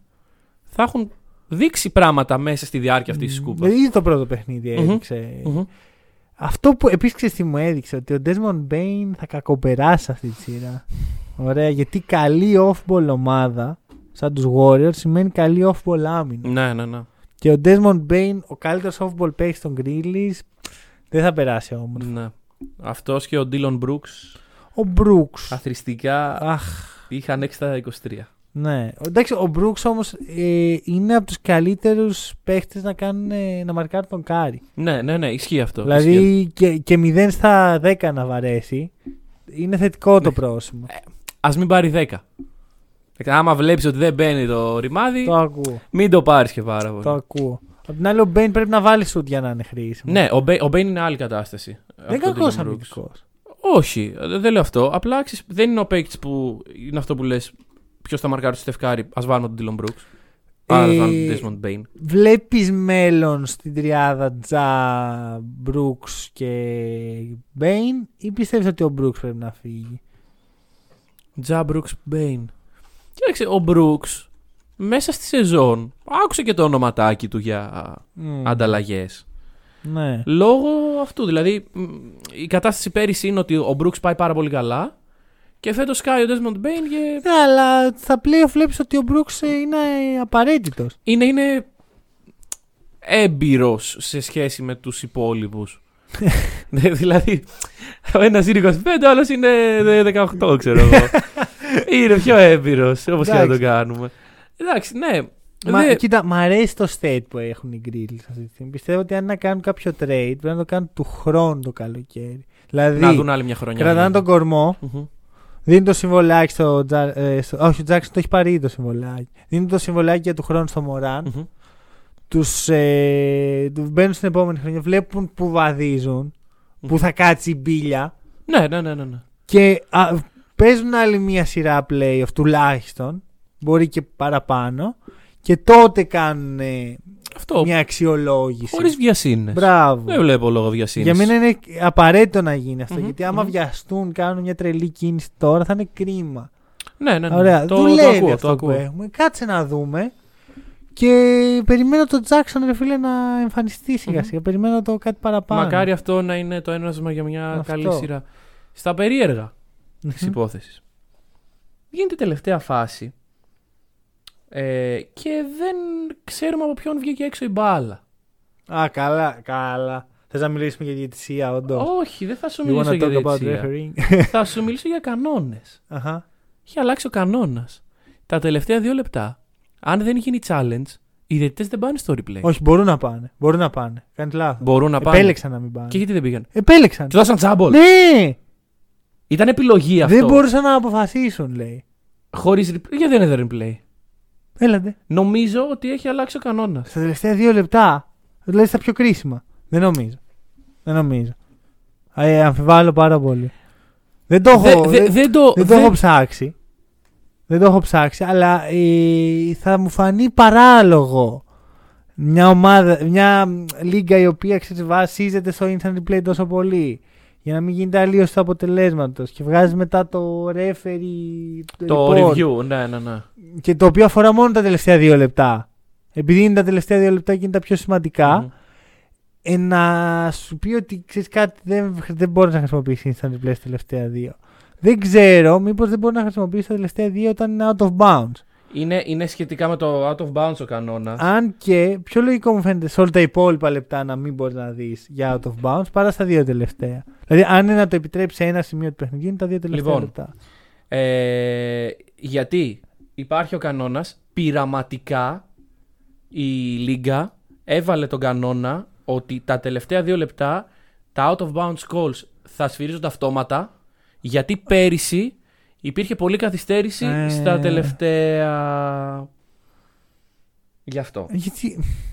θα έχουν δείξει πράγματα μέσα στη διάρκεια αυτής της σκούπας. Ήδη το πρώτο παιχνίδι Μμμ. έδειξε. Αυτό που επίσης ξέρεις τι μου έδειξε, ότι ο Desmond Bain θα κακοπεράσει αυτή τη σειρά. Ωραία, γιατί καλή off-ball ομάδα, σαν τους Warriors, σημαίνει καλή off-ball άμυνα. Ναι, ναι, ναι. Και ο Desmond Bain, ο καλύτερος softball παίκτη των Grizzlies, δεν θα περάσει όμω. Ναι. Αυτός και ο Ντίλον Brooks Ο Brooks. αθρηστικά Αχ, είχαν 6 στα 23. Ναι. Εντάξει, ο Brooks όμως ε, είναι από τους καλύτερους παίχτες να, κάνουν, ε, να μαρκάρουν τον Κάρι. Ναι, ναι, ναι, ισχύει αυτό. ισχύει Δηλαδή και, και 0 στα 10 να βαρέσει. Είναι θετικό το Ναι. πρόσημο. Α μην πάρει 10. Άμα βλέπεις ότι δεν μπαίνει το ρημάδι, Το ακούω. μην το πάρεις και πάρα πολύ. Το ακούω. Απ' την άλλη, ο Μπέιν πρέπει να βάλει σουτ για να είναι χρήσιμο. Ναι, ο, Μπέ, ο Μπέιν είναι άλλη κατάσταση. Δεν από είναι τον κακός Dylan Brooks. αμυντικός. Όχι, ε, δεν λέω αυτό. Απλά ξέρεις, δεν είναι ο παίκτης που είναι αυτό που λες. Ποιος θα μαρκάρει το Steph Curry, ας βάλουμε τον Dylan Brooks. Α Ε, βάλουμε τον Desmond Bane. Βλέπεις μέλλον στην τριάδα Ja, Brooks και Bane ή πιστεύεις ότι ο Brooks πρέπει να φύγει; Τζα Brooks Bain. Κοίταξε, ο Brooks μέσα στη σεζόν άκουσε και το ονοματάκι του για Μμ, ανταλλαγές. Ναι. Λόγω αυτού. Δηλαδή, μ, η κατάσταση πέρυσι είναι ότι ο Brooks πάει πάρα πολύ καλά και φέτος κάει ο Desmond Bain και Ναι, αλλά στα playoff βλέπεις ότι ο Μπρούξ είναι απαραίτητος. είναι, είναι έμπειρος σε σχέση με τους υπόλοιπους. Ναι, δηλαδή, ο ένας είναι 25, ο άλλος είναι 18, ξέρω εγώ. είναι πιο έμπειρος, όπως και να το Εντάξει. κάνουμε. Εντάξει, ναι. Μα, Δε- Κοίτα, μ' αρέσει το state που έχουν οι Grills αυτή τη στιγμή. Πιστεύω ότι αν να κάνουν κάποιο trade πρέπει να το κάνουν του χρόνου το καλοκαίρι. Δηλαδή, να δουν άλλη μια χρονιά. κρατάνε τον κορμό, Μμμ. Δίνουν το συμβολάκι στο. Τζα- ε, στο- όχι, ο Τζάξον το έχει πάρει ήδη το συμβολάκι. Δίνουν το συμβολάκι για του χρόνου στο Μωράν. Μμμ. Τους, ε, τους μπαίνουν στην επόμενη χρονιά, βλέπουν που βαδίζουν, που θα κάτσει η μπίλια Ναι, ναι, ναι, ναι. ναι. και α, παίζουν άλλη μία σειρά playoff τουλάχιστον, μπορεί και παραπάνω, και τότε κάνουν ε, Αυτό, μια αξιολόγηση. χωρίς βιασύνες. Μπράβο. Δεν βλέπω λόγο βιασύνης. Για μένα είναι απαραίτητο να γίνει αυτό. Μμμ, Γιατί άμα μμμ. βιαστούν, κάνουν μια τρελή κίνηση τώρα, θα είναι κρίμα. Ναι, ναι, ναι. Ωραία. Το, το Δουλεύει ακούω, αυτό το που ακούω. έχουμε. Κάτσε να δούμε. Και περιμένω τον Τζάξον, ρε φίλε, να εμφανιστεί σιγά Μμμ. σιγά. Περιμένω το κάτι παραπάνω. Μακάρι αυτό να είναι το ένασμα για μια Αυτό. καλή σειρά. Στα περίεργα Μμμ. της υπόθεσης. Γίνεται η τελευταία φάση ε, και δεν ξέρουμε από ποιον βγήκε έξω η μπάλα. Α, καλά, καλά. Θες να μιλήσουμε για διαιτησία, όντως; Όχι, δεν θα σου You μιλήσω wanna για talk about διαιτησία. refereeing; θα σου μιλήσω για κανόνες. Αχα. Έχει αλλάξει ο κανόνας. Τα τελευταία δύο λεπτά, αν δεν γίνει challenge, οι διαιτητές δεν πάνε στο replay. Όχι, μπορούν να πάνε. Μπορούν να πάνε. Κάνεις λάθος. Μπορούν να πάνε. Επέλεξαν να μην πάνε. Και γιατί δεν πήγαν; Επέλεξαν. Του δώσαν τζάμπολ. Ναι! Ήταν επιλογή αυτό. Δεν μπορούσαν να αποφασίσουν, λέει. Χωρίς replay. Γιατί δεν είναι replay; Έλατε. Νομίζω ότι έχει αλλάξει ο κανόνας. Στα τελευταία δύο λεπτά. Δηλαδή στα πιο κρίσιμα. Δεν νομίζω. Δεν νομίζω. Ε, αμφιβάλλω πάρα πολύ. Δεν το έχω, Δε- δε- δεν, δεν το. δεν το δεν- έχω ψάξει. Δεν το έχω ψάξει, αλλά ε, θα μου φανεί παράλογο μια ομάδα, μια μ, λίγα η οποία ξέρεις, βασίζεται στο instant replay τόσο πολύ για να μην γίνεται αλλίωση του αποτελέσματος και βγάζει μετά το referee Το report review, ναι, ναι, ναι. και το οποίο αφορά μόνο τα τελευταία δύο λεπτά. Επειδή είναι τα τελευταία δύο λεπτά και είναι τα πιο σημαντικά, Μμμ. ε, να σου πει ότι ξέρεις κάτι δεν, δεν μπορείς να χρησιμοποιήσεις instant replay στα τελευταία δύο. Δεν ξέρω, μήπως δεν μπορείς να χρησιμοποιήσεις τα τελευταία δύο όταν είναι out of bounds. Είναι, είναι σχετικά με το out of bounds ο κανόνα. Αν και πιο λογικό μου φαίνεται σε όλα τα υπόλοιπα λεπτά να μην μπορείς να δεις για out of bounds παρά στα δύο τελευταία. Δηλαδή, αν είναι να το επιτρέψει σε ένα σημείο του παιχνιδιού, είναι τα δύο τελευταία Λοιπόν, λεπτά. Ε, γιατί υπάρχει ο κανόνας πειραματικά η Λίγκα έβαλε τον κανόνα ότι τα τελευταία δύο λεπτά τα out of bounds calls θα σφυρίζονται αυτόματα γιατί πέρυσι υπήρχε πολλή καθυστέρηση Ε. στα τελευταία... Γι' αυτό. Γιατί.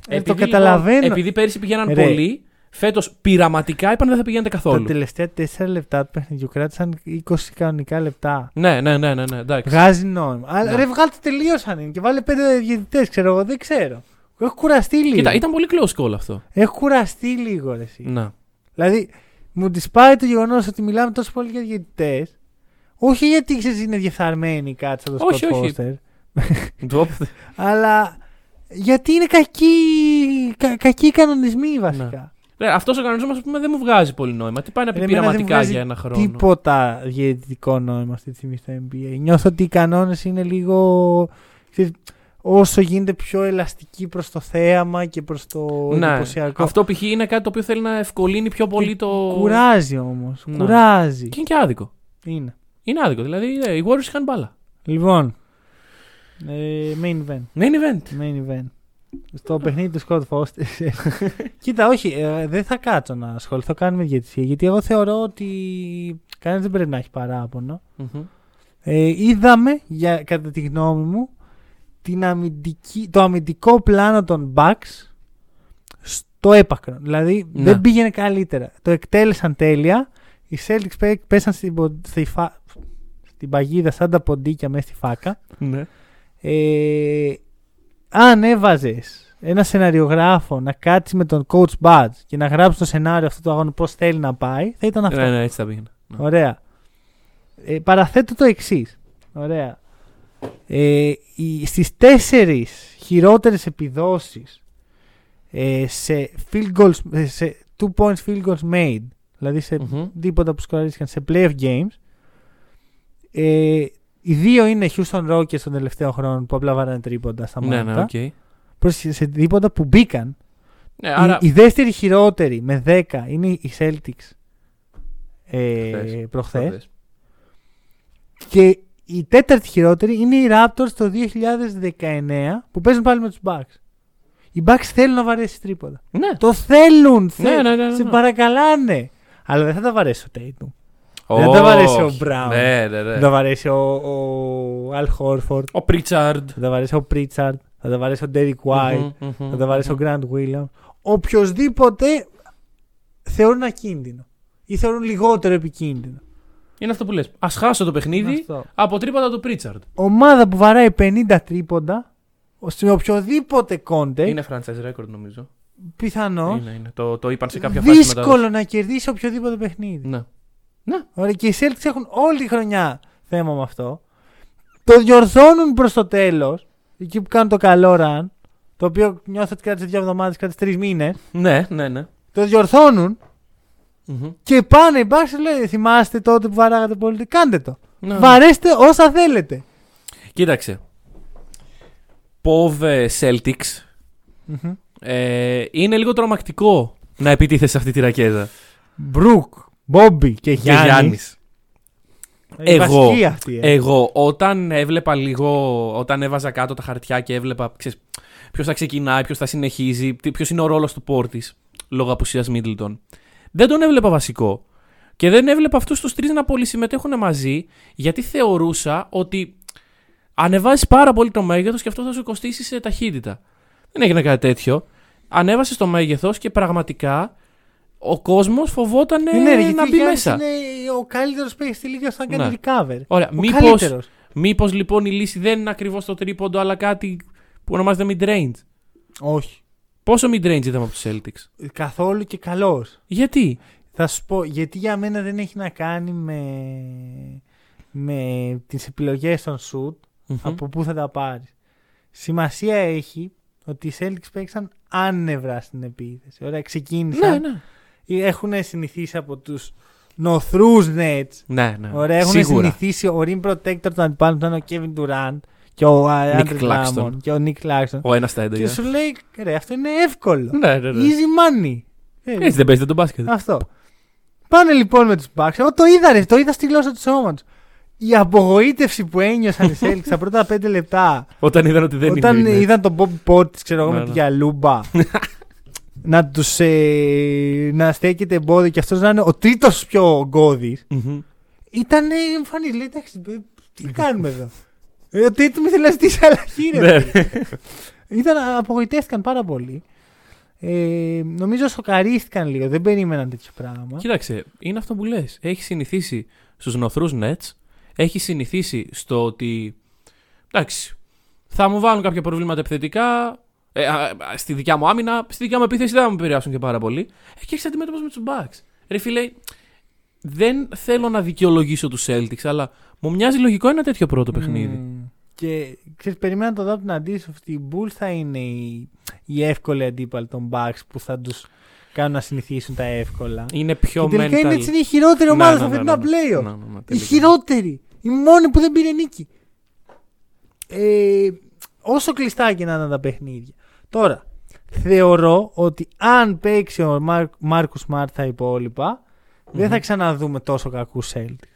ε, Επειδή, το λοιπόν, καταλαβαίνω. επειδή πέρυσι πηγαίναν Ρε. πολλοί, φέτος πειραματικά είπαν δεν θα πηγαίνετε Τα καθόλου. τελευταία 4 λεπτά του παιχνιδιού κράτησαν 20 κανονικά λεπτά. Ναι, ναι, ναι, ναι, ναι, εντάξει. Βγάζει νόημα. Αλλά Ναι. ρε, βγάλτε τελείωσαν είναι και βάλε πέντε διαιτητές, ξέρω εγώ, δεν ξέρω. Έχω κουραστεί λίγο. Κοίτα, ήταν πολύ close call αυτό. Έχω κουραστεί λίγο, ρε, εσύ. Να. Δηλαδή, μου τη πάει το γεγονός ότι μιλάμε τόσο πολύ για διαιτητές. Όχι γιατί ξέρεις είναι διεφθαρμένοι κάτι σαν το Όχι, Scott όχι. Foster, Ντροπ. αλλά γιατί είναι κακοί, κα, κακοί οι κανονισμοί βασικά. Ρε, αυτός ο κανονισμός ας πούμε, δεν μου βγάζει πολύ νόημα. Τι πάει να πει Ρε, εμένα δεν μου πειραματικά βγάζει για ένα χρόνο; Τίποτα διαιτητικό νόημα αυτή τη στιγμή στο NBA. Νιώθω ότι οι κανόνες είναι λίγο. ξέρεις, όσο γίνεται πιο ελαστική προς το θέαμα και προς το Ναι. εντυπωσιακό. Αυτό π.χ. είναι κάτι το οποίο θέλει να ευκολύνει πιο πολύ Και το. Κουράζει όμως. Ναι. Κουράζει. Και είναι και άδικο. Είναι. Είναι άδικο. Δηλαδή ε, οι Warriors είχαν μπάλα. Λοιπόν, ε, main event. Main event. Main event. Στο παιχνίδι του Scott Foster. Κοίτα, όχι, ε, δεν θα κάτσω να ασχοληθώ καν με διαιτησία. Γιατί εγώ θεωρώ ότι κανένας δεν πρέπει να έχει παράπονο. Μμμ. Ε, είδαμε, για, κατά τη γνώμη μου, την αμυντική, το αμυντικό πλάνο των Bucks στο έπακρο. Δηλαδή Ναι. δεν πήγαινε καλύτερα. Το εκτέλεσαν τέλεια. Οι Celtics πέ- πέσαν στην, πο- στη φα- στην παγίδα σαν τα ποντίκια μέσα στη φάκα. Ναι. Ε, αν έβαζες ένα σεναριογράφο να κάτσει με τον coach Budge και να γράψει το σενάριο αυτό του αγώνα πώς θέλει να πάει, θα ήταν αυτό. Ναι, ναι, έτσι θα πήγαινε. Ναι. Ωραία. Ε, παραθέτω το εξής. Ωραία. Ε, οι, στις τέσσερις χειρότερες επιδόσεις ε, σε field goals, ε, σε two points field goals made, δηλαδή σε Μμμ. τίποτα που σκοραρίστηκαν σε playoff games, ε, οι δύο είναι Houston Rockets των τελευταίων χρόνων που απλά βάρανε τρίποντα στα Ναι, μάτια. ναι, οκ. Προς- σε τίποτα που μπήκαν. Ναι, άρα. Η, η δεύτερη χειρότερη με 10 είναι οι Celtics ε, Προχθές. προχθές. Προχθές. Και η τέταρτη χειρότερη είναι οι Raptors το 2019 που παίζουν πάλι με τους Bucks. Οι Bucks θέλουν να βαρέσει τρίποντα. Ναι. Το θέλουν! θε- Ναι, ναι, ναι, ναι, Σε ναι. παρακαλάνε! Αλλά δεν θα τα βαρέσει ο Tatum. Ω, Δεν τα βαρέσει ο Brown. Ναι, ναι, ναι. Δεν θα βαρέσει ο, ο Al Horford. Ο Πρίτσαρντ. Θα τα βαρέσει ο Pritchard. Θα τα βαρέσει ο Derek White. Θα τα βαρέσει ο Grant Williams. Οποιοδήποτε θεωρούν ακίνδυνο. Ή θεωρούν λιγότερο επικίνδυνο. Είναι αυτό που λες. Ας χάσω το παιχνίδι Αυτό. από τρίποντα του Πρίτσαρντ. Ομάδα που βαράει 50 τρίποντα σε οποιοδήποτε κόντε, Είναι franchise record νομίζω. πιθανώς Είναι, είναι. Το, το είπαν σε κάποια φάση μετά. δύσκολο να κερδίσει οποιοδήποτε παιχνίδι. Ναι. Ωραία, και οι Celtics έχουν όλη τη χρονιά θέμα με αυτό. Το διορθώνουν προς το τέλος, εκεί που κάνουν το καλό run, το οποίο νιώθω ότι κράτησε δύο εβδομάδες, κράτησε τρεις μήνες. Ναι, ναι, ναι. Το διορθώνουν Μμμ. και πάνε οι Bucks και λένε Θυμάστε τότε που βαράγατε πολύ, κάντε το. Ναι. Βαρέστε όσα θέλετε. Κοίταξε. Πόβε Celtics. Ε, είναι λίγο τρομακτικό να επιτίθεσαι σε αυτή τη ρακέζα. Μπρουκ, Μπόμπι και Και Γιάννης. Γιάννης. Η Εγώ, βασική αυτή, ε. εγώ όταν έβλεπα λίγο, όταν έβαζα κάτω τα χαρτιά και έβλεπα ξέρεις, ποιος θα ξεκινάει, ποιος θα συνεχίζει, τι- ποιος είναι ο ρόλος του Πόρτης λόγω απουσίας Μίτλτον. Δεν τον έβλεπα βασικό. Και δεν έβλεπα αυτούς τους τρεις να πολυσυμμετέχουν μαζί γιατί θεωρούσα ότι ανεβάζεις πάρα πολύ το μέγεθος και αυτό θα σου κοστίσει σε ταχύτητα. Δεν έγινε κάτι τέτοιο. Ανέβασε το μέγεθος και πραγματικά ο κόσμος φοβόταν Ε, ναι, ρε, γιατί να ο μπει Γιάννης μέσα. Είναι ο καλύτερος παίκτης στη λίγα στο να κάνει Ναι. recover. Ωραία, Ο μήπως, καλύτερος. μήπως λοιπόν η λύση δεν είναι ακριβώς το τρίποντο, αλλά κάτι που ονομάζεται mid-range. Όχι. Πόσο mid-range είδαμε από τους Celtics; Καθόλου και καλός. Γιατί; Θα σου πω, γιατί για μένα δεν έχει να κάνει με, με τις επιλογές των shoot, από πού θα τα πάρεις. Σημασία έχει ότι οι Celtics παίξαν άνευρα στην επίθεση. Ωραία, ξεκίνησαν. Ναι, ναι. Έχουν συνηθίσει από τους νοθρούς Nets; Ναι, ναι. Ωραία, έχουν Σίγουρα. συνηθίσει ο rim protector των αντιπάλων που ήταν ο Kevin Durant και ο Andrew Claxton. Drummond και ο Nick Claxton. Ο ένας στα 11. Και σου λέει, ρε, αυτό είναι εύκολο. Ναι, ναι, ναι. Easy money. Ε, Έτσι δεν παίζετε τον μπάσκετ. Αυτό. Πάνε λοιπόν με τους Bucks. Εγώ το είδα, ρε, το είδα στη γλώσσα του σώματο. Η απογοήτευση που ένιωσαν οι Celtics τα πρώτα πέντε λεπτά. Όταν είδαν ότι δεν όταν είναι. είδαν τον Bobby Portis, ξέρω εγώ, Ναι, με τη ναι. γυαλούμπα. να τους ε, να στέκεται εμπόδιο και αυτός να είναι ο τρίτος πιο γκώδη. Μμμ. Ήταν εμφανή. Λέει, εντάξει, ε, τι κάνουμε εδώ; Ε, Ο Τίτου ήθελε να ζητήσεις αλλαγή, ρε. Ναι. Ήταν, απογοητεύτηκαν πάρα πολύ. Ε, νομίζω σοκαρίστηκαν λίγο. Δεν περίμεναν τέτοιο πράγμα. Κοίταξε, είναι αυτό που λες. Έχει συνηθίσει στους νοθρούς Nets. Έχει συνηθίσει στο ότι. Εντάξει, θα μου βάλουν κάποια προβλήματα επιθετικά. Ε, α, α, στη δικιά μου άμυνα, στη δικιά μου επίθεση δεν θα με επηρεάσουν και πάρα πολύ. Ε, και έχεις αντιμέτωπος με τους Bucks. Ρε φίλε, δεν θέλω να δικαιολογήσω τους Celtics, αλλά μου μοιάζει λογικό ένα τέτοιο πρώτο παιχνίδι. Μμμ. Και ξέρεις, περιμένω να το δω από την αντίστοιχη. Οι Bulls θα είναι η, η εύκολη αντίπαλη των Bucks που θα τους κάνουν να συνηθίσουν τα εύκολα. Είναι πιο και τελικά mental. είναι έτσι είναι η χειρότερη Ναι, ομάδα ναι, στα ναι, φετινά ναι, ναι. playoff. Ναι, ναι, ναι, Η τελικά. χειρότερη. Η μόνη που δεν πήρε νίκη. Ε, Όσο κλειστά και να είναι τα παιχνίδια. Τώρα, θεωρώ ότι αν παίξει ο Marcus Smart τα υπόλοιπα, δεν θα ξαναδούμε τόσο κακού Celtics.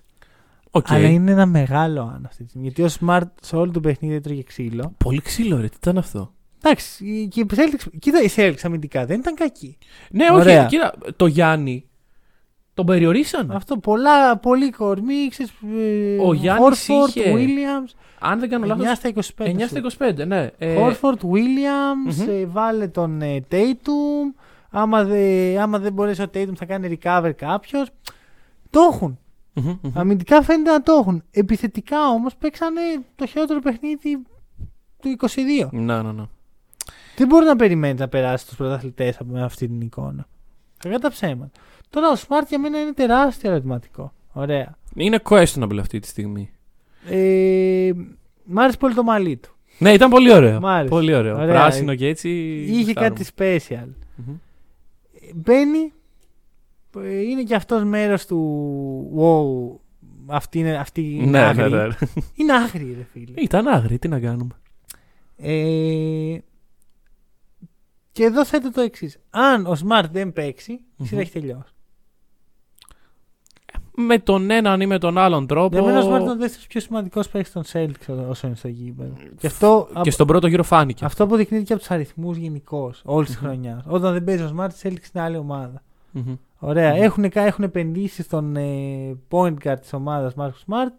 Οκ. Αλλά είναι ένα μεγάλο αν αυτή τη στιγμή. Γιατί ο Smart σε όλο το παιχνίδι έτρωγε ξύλο. Πολύ ξύλο, ρε. Τι ήταν αυτό; Εντάξει, και οι Celtics, κοίτα, οι Celtics αμυντικά δεν ήταν κακοί. Ναι, Ωραία. όχι. Κοίτα, το Γιάννη τον περιορίσαν. Αυτό πολλά, πολύ κορμί, ξέρεις, ε, Ο Γιάννης Χόρφορντ, είχε Williams, Αν δεν κάνω 9 λάθο. στα 25. 9 στα 25, ναι. Ε, Χόρφορντ, Williams, Μμμ. ε, βάλε τον ε, Tatum. Άμα, δε, άμα δεν μπορέσει ο Tatum θα κάνει recover κάποιος. Το έχουν. μμμ, μμμ. Αμυντικά φαίνεται να το έχουν. Επιθετικά όμως παίξανε το χειρότερο παιχνίδι του 22. Ναι, ναι, ναι. Δεν μπορεί να περιμένεις να περάσεις τους πρωταθλητές με αυτή την εικόνα. Κακά τα ψέματα. Τώρα ο Smart για μένα είναι τεράστιο ερωτηματικό. Ωραία. Είναι questionable αυτή τη στιγμή. Ε, μ' άρεσε πολύ το μαλλί του. Ναι, ήταν πολύ ωραίο. Μ' άρεσε. Πολύ ωραίο. Ωραία. Πράσινο και έτσι. Είχε γουστάρουμε. κάτι special. Μμμ. Ε, Μπαίνει. ε, Είναι και αυτός μέρος του. Wow. Αυτή είναι, αυτή είναι Ναι, ναι, άγριη. ναι. Είναι άγριη, ρε φίλε. Ήταν άγρη, τι να κάνουμε. Ε, και εδώ θέτω το εξής. Αν ο Smart δεν παίξει, η Μμμ. σειρά έχει τελειώσει. Με τον έναν ή με τον άλλον τρόπο. Για μένα ο Smart είναι ο δεύτερο πιο σημαντικός παίκτη των Celtics όσο είναι στο γήπεδο. Και αυτό, Και στον πρώτο γύρο φάνηκε. αυτό αποδεικνύεται και από τους αριθμούς γενικώς όλης της Μμμ. χρονιάς. Όταν δεν παίζει ο Smart, η Celtics είναι άλλη ομάδα. Μμμ. Ωραία. Μμμ. Έχουν, έχουν επενδύσει στον ε, point guard της ομάδας Marcus Smart.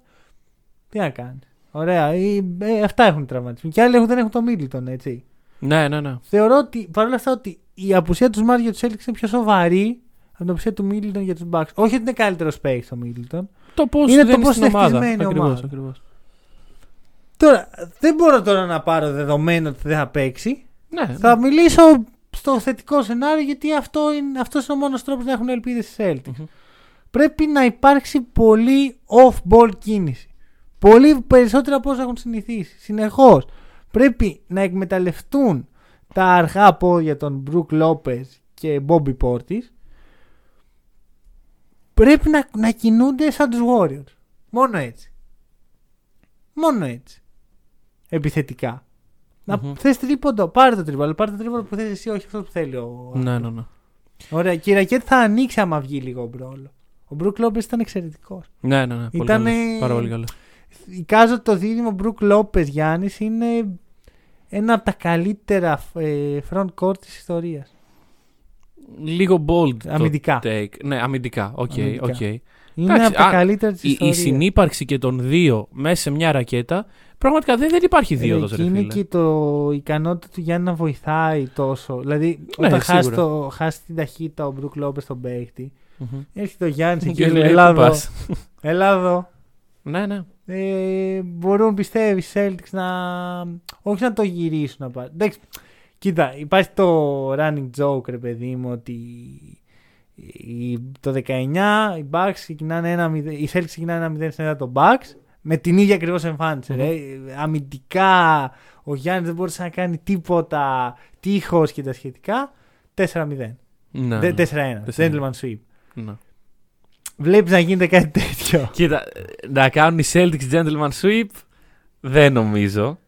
Τι να κάνει. Ωραία. Ε, ε, αυτά έχουν τραυματισμοί. Και άλλοι έχουν, δεν έχουν το Middleton, έτσι. Ναι, ναι, ναι. Θεωρώ ότι παρόλα αυτά ότι η απουσία του Smart για τους Celtics είναι πιο σοβαρή από την απουσία του Middleton για τους Bucks. Όχι ότι είναι καλύτερος παίκτης ο Middleton. Το πώς Είναι δεν το πώς στην είναι ομάδα. χτισμένη η Ακριβώς, ομάδα. ακριβώς. Τώρα, δεν μπορώ τώρα να πάρω δεδομένο ότι δεν θα παίξει. Ναι, Θα μιλήσω στο θετικό σενάριο γιατί αυτό είναι, αυτός είναι ο μόνος τρόπος να έχουν ελπίδες στις Celtics. Μμμ. Πρέπει να υπάρξει πολύ off-ball κίνηση. Πολύ περισσότερο από όσο έχουν συνηθίσει. Συνεχώς. Πρέπει να εκμεταλλευτούν τα αργά πόδια των Μπρουκ Λόπες και Bobby Portis. Πρέπει να, να κινούνται σαν τους Warriors. Μόνο έτσι. Μόνο έτσι. Επιθετικά. Να Μμμ. θες τρίποντο, πάρε το τρίποντο, αλλά πάρε το τρίποντο που θες εσύ, όχι αυτό που θέλει ο ναι, ναι, ναι. Ωραία, και η ρακέτα θα ανοίξει άμα βγει λίγο ο μπρόλο. Ο Μπρουκ Λόπες ήταν εξαιρετικός. Ναι, ναι, ναι. Πολύ Ήτανε- καλός. Πάρα πολύ καλός. Εικάζω ότι το δίδυμο Μπρουκ Λόπες Γιάννης είναι ένα από τα καλύτερα ε, front court της ιστορίας. Λίγο bold. το Αμυντικά. Take. Ναι, αμυντικά. Οκ, Αμυντικά. οκ. Είναι Εντάξει, από τα α, καλύτερα της Η, η ιστορίας. συνύπαρξη και των δύο μέσα σε μια ρακέτα πραγματικά δεν, δεν υπάρχει δίωδος ρε είναι φίλε. και το, η ικανότητα του Γιάννη να βοηθάει τόσο. Δηλαδή, Ναι, όταν χάσει, σίγουρα. το, χάσει την ταχύτητα ο Μπρουκ Λόπες στον παίχτη, Μμμ. έρχεται ο Γιάννης Και εκεί και λέει, λέει: «Πού Ελλάδο. πας;» Ελλάδο. Ναι, ναι. ε, μπορούν πιστεύεις οι Celtics να. Όχι να το γυρίσουν να πάρουν. Εντάξει, κοίτα, υπάρχει το running joke, ρε παιδί μου, ότι η- το 19 οι Bucks ξεκινάνε ένα 0, οι Celtics ξεκινάνε ένα 0 στην έδρα των Bucks με την ίδια ακριβώς εμφάνιση. Μμμ. ρε. Αμυντικά ο Γιάννης δεν μπορούσε να κάνει τίποτα, τείχος και τα σχετικά. 4-0. ναι, Δε- ναι. 4-1. 4-1. Gentleman sweep. Ναι. Βλέπεις να γίνεται κάτι τέτοιο. Κοίτα, να κάνουν οι Celtics gentleman sweep δεν νομίζω.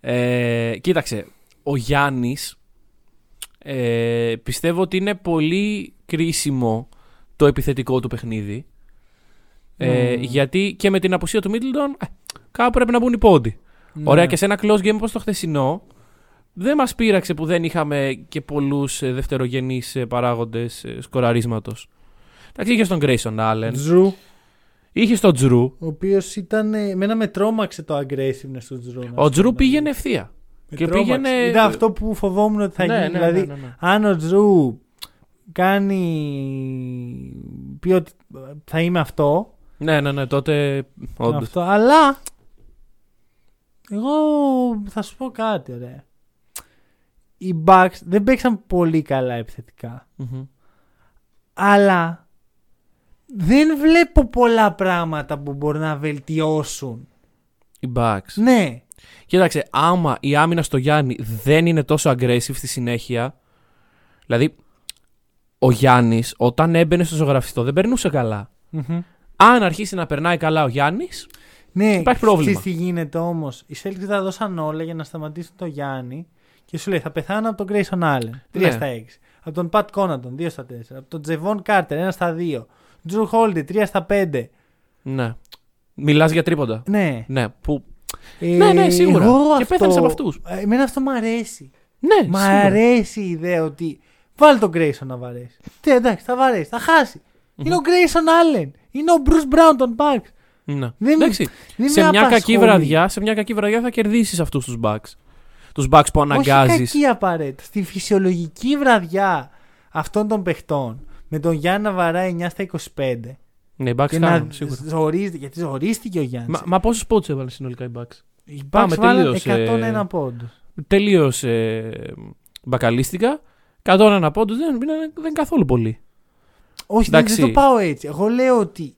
Ε, κοίταξε, ο Γιάννης ε, πιστεύω ότι είναι πολύ κρίσιμο το επιθετικό του παιχνίδι. Ε, Μμμ. Γιατί και με την απουσία του Middleton ε, κάπου πρέπει να μπουν οι πόντι. Ωραία Ναι. και σε ένα close game όπως το χθεσινό δεν μας πείραξε που δεν είχαμε και πολλούς ε, δευτερογενείς ε, παράγοντες ε, σκοραρίσματος. Εντάξει, είχε τον Grayson Allen, Τζρου. είχε τον Τζρου. Ο οποίος ήταν. Εμένα με τρόμαξε το aggressiveness του Τζρου. να Ο σου Τζρου πω. πήγαινε ευθεία. Με και τρόμαξε. πήγαινε- Ήταν αυτό που φοβόμουν ότι θα Ναι, γίνει. ναι, δηλαδή, ναι, ναι, ναι. αν ο Τζρου κάνει. πει ότι θα είμαι αυτό. Ναι, ναι, ναι, τότε όντως. αυτό αλλά. Εγώ θα σου πω κάτι, ωραία. Οι Bucks δεν παίξαν πολύ καλά επιθετικά. Μμμ. Αλλά δεν βλέπω πολλά πράγματα που μπορεί να βελτιώσουν. Οι Bucks. Ναι. Κοίταξε, άμα η άμυνα στο Γιάννη δεν είναι τόσο aggressive στη συνέχεια. Δηλαδή, ο Γιάννης όταν έμπαινε στο ζωγραφιστό δεν περνούσε καλά. Μμμ. Αν αρχίσει να περνάει καλά ο Γιάννης, Ναι, Υπάρχει πρόβλημα. ξέρεις τι γίνεται όμως. Οι Celtics τα δώσαν όλα για να σταματήσουν τον Γιάννη και σου λέει θα πεθάνω από τον Grayson Allen 3 Ναι. στα 6. Από τον Pat Connaughton 2 στα 4. Από τον Jevon Carter 1 στα 2. Drew Holiday 3 στα 5. Ναι. Μιλάς για τρίποντα. Ναι. Ναι, που. Ε, Ναι, ναι, σίγουρα. εγώ Και πέθανες από αυτούς. Ε, Εμένα αυτό μου αρέσει. Ναι, Μ' σίγουρα. αρέσει η ιδέα ότι βάλει τον Grayson να βαρέσει. Τι εντάξει, θα βαρέσει, θα χάσει. Είναι ο Grayson Allen. Είναι ο Bruce Brown των Bucks. Ναι. Δεν με- Εντάξει. Δεν σε με μια κακή απασχολεί. βραδιά, σε μια κακή βραδιά θα κερδίσεις αυτούς τους bugs. Τους bugs που Όχι αναγκάζεις. κακή απαραίτητα. Στη φυσιολογική βραδιά αυτών των παιχτών με τον Γιάννη να βαράει 9 στα 25 Ναι, οι Bucks και να κάνουν, σίγουρα. ζορίζεται, γιατί ζορίστηκε ο Γιάννης. Μα, μα πόσους πόντους έβαλε συνολικά οι Bucks. Οι Bucks πάμε, βάλαν τελείωσε. 101 πόντους. Τελείω ε, μπακαλίστικα. 101 πόντους δεν, είναι- δεν είναι καθόλου πολύ. Όχι, δεν, δεν Εντάξει. το πάω έτσι. Εγώ λέω ότι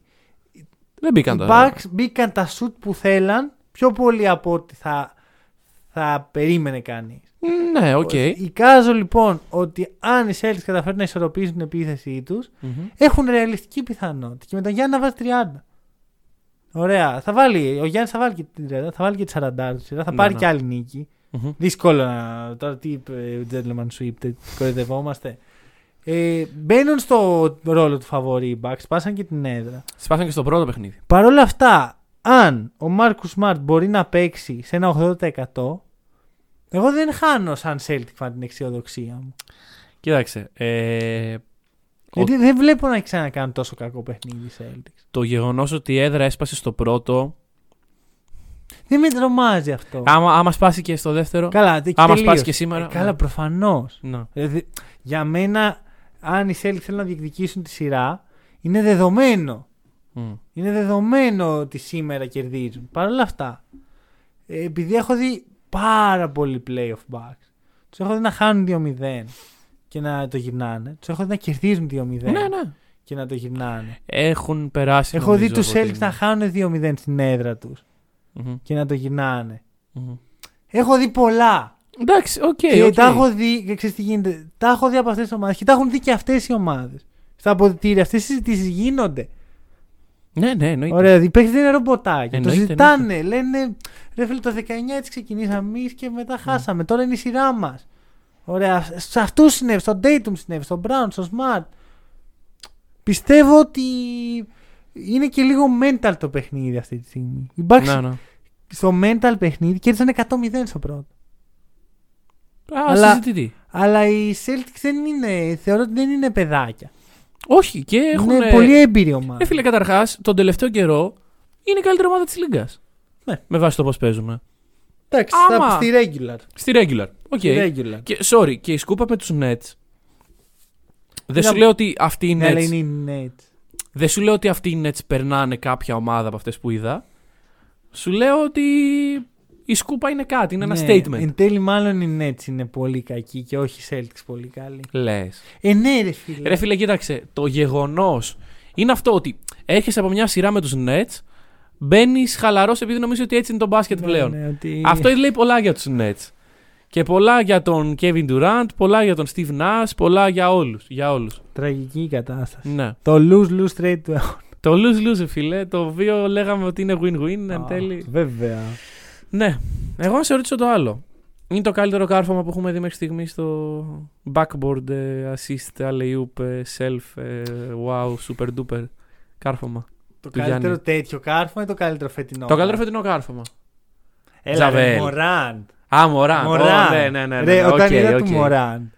Δεν μπήκαν οι τα. Bucks μπήκαν τα σουτ που θέλαν πιο πολύ από ό,τι θα, θα περίμενε κανείς. Ναι, οκ. Εικάζω λοιπόν ότι αν οι Celtics καταφέρουν να ισορροπήσουν την επίθεσή τους, Μμμ. έχουν ρεαλιστική πιθανότητα. Και με τον Γιάννη να βάζει 30. Ωραία. Θα βάλει, ο Γιάννης θα βάλει και την 30, θα βάλει και τη 40 του σειρά, θα Ναι, πάρει ναι. και άλλη νίκη. Μμμ. Δύσκολο να. Τώρα τι είπε ο Gentleman Sweep, τε- κοροϊδευόμαστε. Ε, μπαίνουν στο ρόλο του φαβορή οι Bucks, πάσαν και την έδρα. Σπάσαν και στο πρώτο παιχνίδι. Παρ' όλα αυτά, αν ο Μάρκου Σμαρτ μπορεί να παίξει σε ένα 80%, εγώ δεν χάνω σαν Celtic fan την αισιοδοξία μου. Κοίταξε. Ε, Γιατί δεν βλέπω να ξανακάνουν τόσο κακό παιχνίδι οι Celtics. το γεγονός ότι η έδρα έσπασε στο πρώτο. Δεν με τρομάζει αυτό. Άμα, άμα σπάσει και στο δεύτερο. Καλά, εκεί άμα τελείωσε. σπάσει και σήμερα. Ε, καλά, ναι. προφανώς. Ναι. Δηλαδή, για μένα, αν οι Celtics θέλουν να διεκδικήσουν τη σειρά, είναι δεδομένο. Μμ. Είναι δεδομένο ότι σήμερα κερδίζουν. Παρ' όλα αυτά, ε, επειδή έχω δει πάρα πολύ playoff Bucks, τους έχω δει να χάνουν 2-0 και να το γυρνάνε. Τους έχω δει να κερδίζουν 2-0 Ναι, ναι. και να το γυρνάνε. Έχουν περάσει. Έχω δει νομίζω, τους από Celtics την- να χάνουν 2-0 στην έδρα τους Μμμ. και να το γυρνάνε. Μμμ. Έχω δει πολλά. Εντάξει, οκ. και οκ. τα έχω δει, και ξέρεις τι γίνεται. Τα έχω δει από αυτές τις ομάδες και τα έχουν δει και αυτές οι ομάδες. Στα αποδυτήρια αυτές οι συζητήσεις γίνονται. Ναι, ναι, εννοείται. Ωραία, οι παίχτες δεν είναι ρομποτάκια. Το Εννοείται, ζητάνε. Λένε ρε φίλε, το 19 έτσι ξεκινήσαμε εμείς και μετά Ναι. χάσαμε. Τώρα είναι η σειρά μας. Ωραία. Σε αυτού συνέβη, στον Dayton συνέβη, στον Brown, στον Smart. Πιστεύω ότι είναι και λίγο mental το παιχνίδι αυτή τη στιγμή. Οι Bucks Ναι, ναι. στο mental παιχνίδι κέρδισαν 100-0 στο πρώτο. Α, Αλλά- συζητητή. Αλλά οι Celtics δεν είναι, θεωρώ ότι δεν είναι παιδάκια. Όχι, και έχουν. Είναι πολύ έμπειρη ομάδα. Ε, φίλε, καταρχάς, τον τελευταίο καιρό είναι η καλύτερη ομάδα της Λίγκας. Ναι. Με βάση το πώς παίζουμε. Εντάξει, Άμα- θα- στη regular. Στη regular. Οκ. Στη regular. Και, sorry, και η σκούπα με τους Nets. Δεν Είναι- σου λέω ότι αυτοί οι Ναι, αλλά Nets. είναι οι Nets. Δεν σου λέω ότι αυτοί οι Nets περνάνε κάποια ομάδα από αυτές που είδα. Σου λέω ότι η σκούπα είναι κάτι, είναι Ναι, ένα statement. Εν τέλει, μάλλον οι Nets είναι πολύ κακοί και όχι οι Celtics πολύ καλοί. Λες. Ε, ναι, ρε φίλε. Ρε φίλε, κοίταξε. Το γεγονός είναι αυτό ότι έρχεσαι από μια σειρά με τους Nets, μπαίνεις χαλαρός επειδή νομίζεις ότι έτσι είναι το μπάσκετ Ναι, πλέον. ναι, ότι- Αυτό λέει πολλά για τους Nets. Και πολλά για τον Kevin Durant, πολλά για τον Steve Nash, πολλά για όλους. Για όλους. Τραγική η κατάσταση. Ναι. Το lose-lose trade του αιώνα. Το lose-lose, φίλε, το οποίο λέγαμε ότι είναι win-win εν Α, τέλει. Βέβαια. Ναι. Εγώ να σε ρωτήσω το άλλο. Είναι το καλύτερο κάρφωμα που έχουμε δει μέχρι στιγμή στο backboard, ε, assist, alley-oop, ε, self, ε, wow, super duper κάρφωμα. Το Του καλύτερο Γιάννη. τέτοιο κάρφωμα ή το καλύτερο φετινό; Το καλύτερο φετινό κάρφωμα. Έλα, ρε, Τζαβέλ. Μωράν. Α, Morant. Morant. Ω, ναι, ναι, ναι. ναι, Ρε, ναι. όταν οκ, είδα οκ. του Μωράν.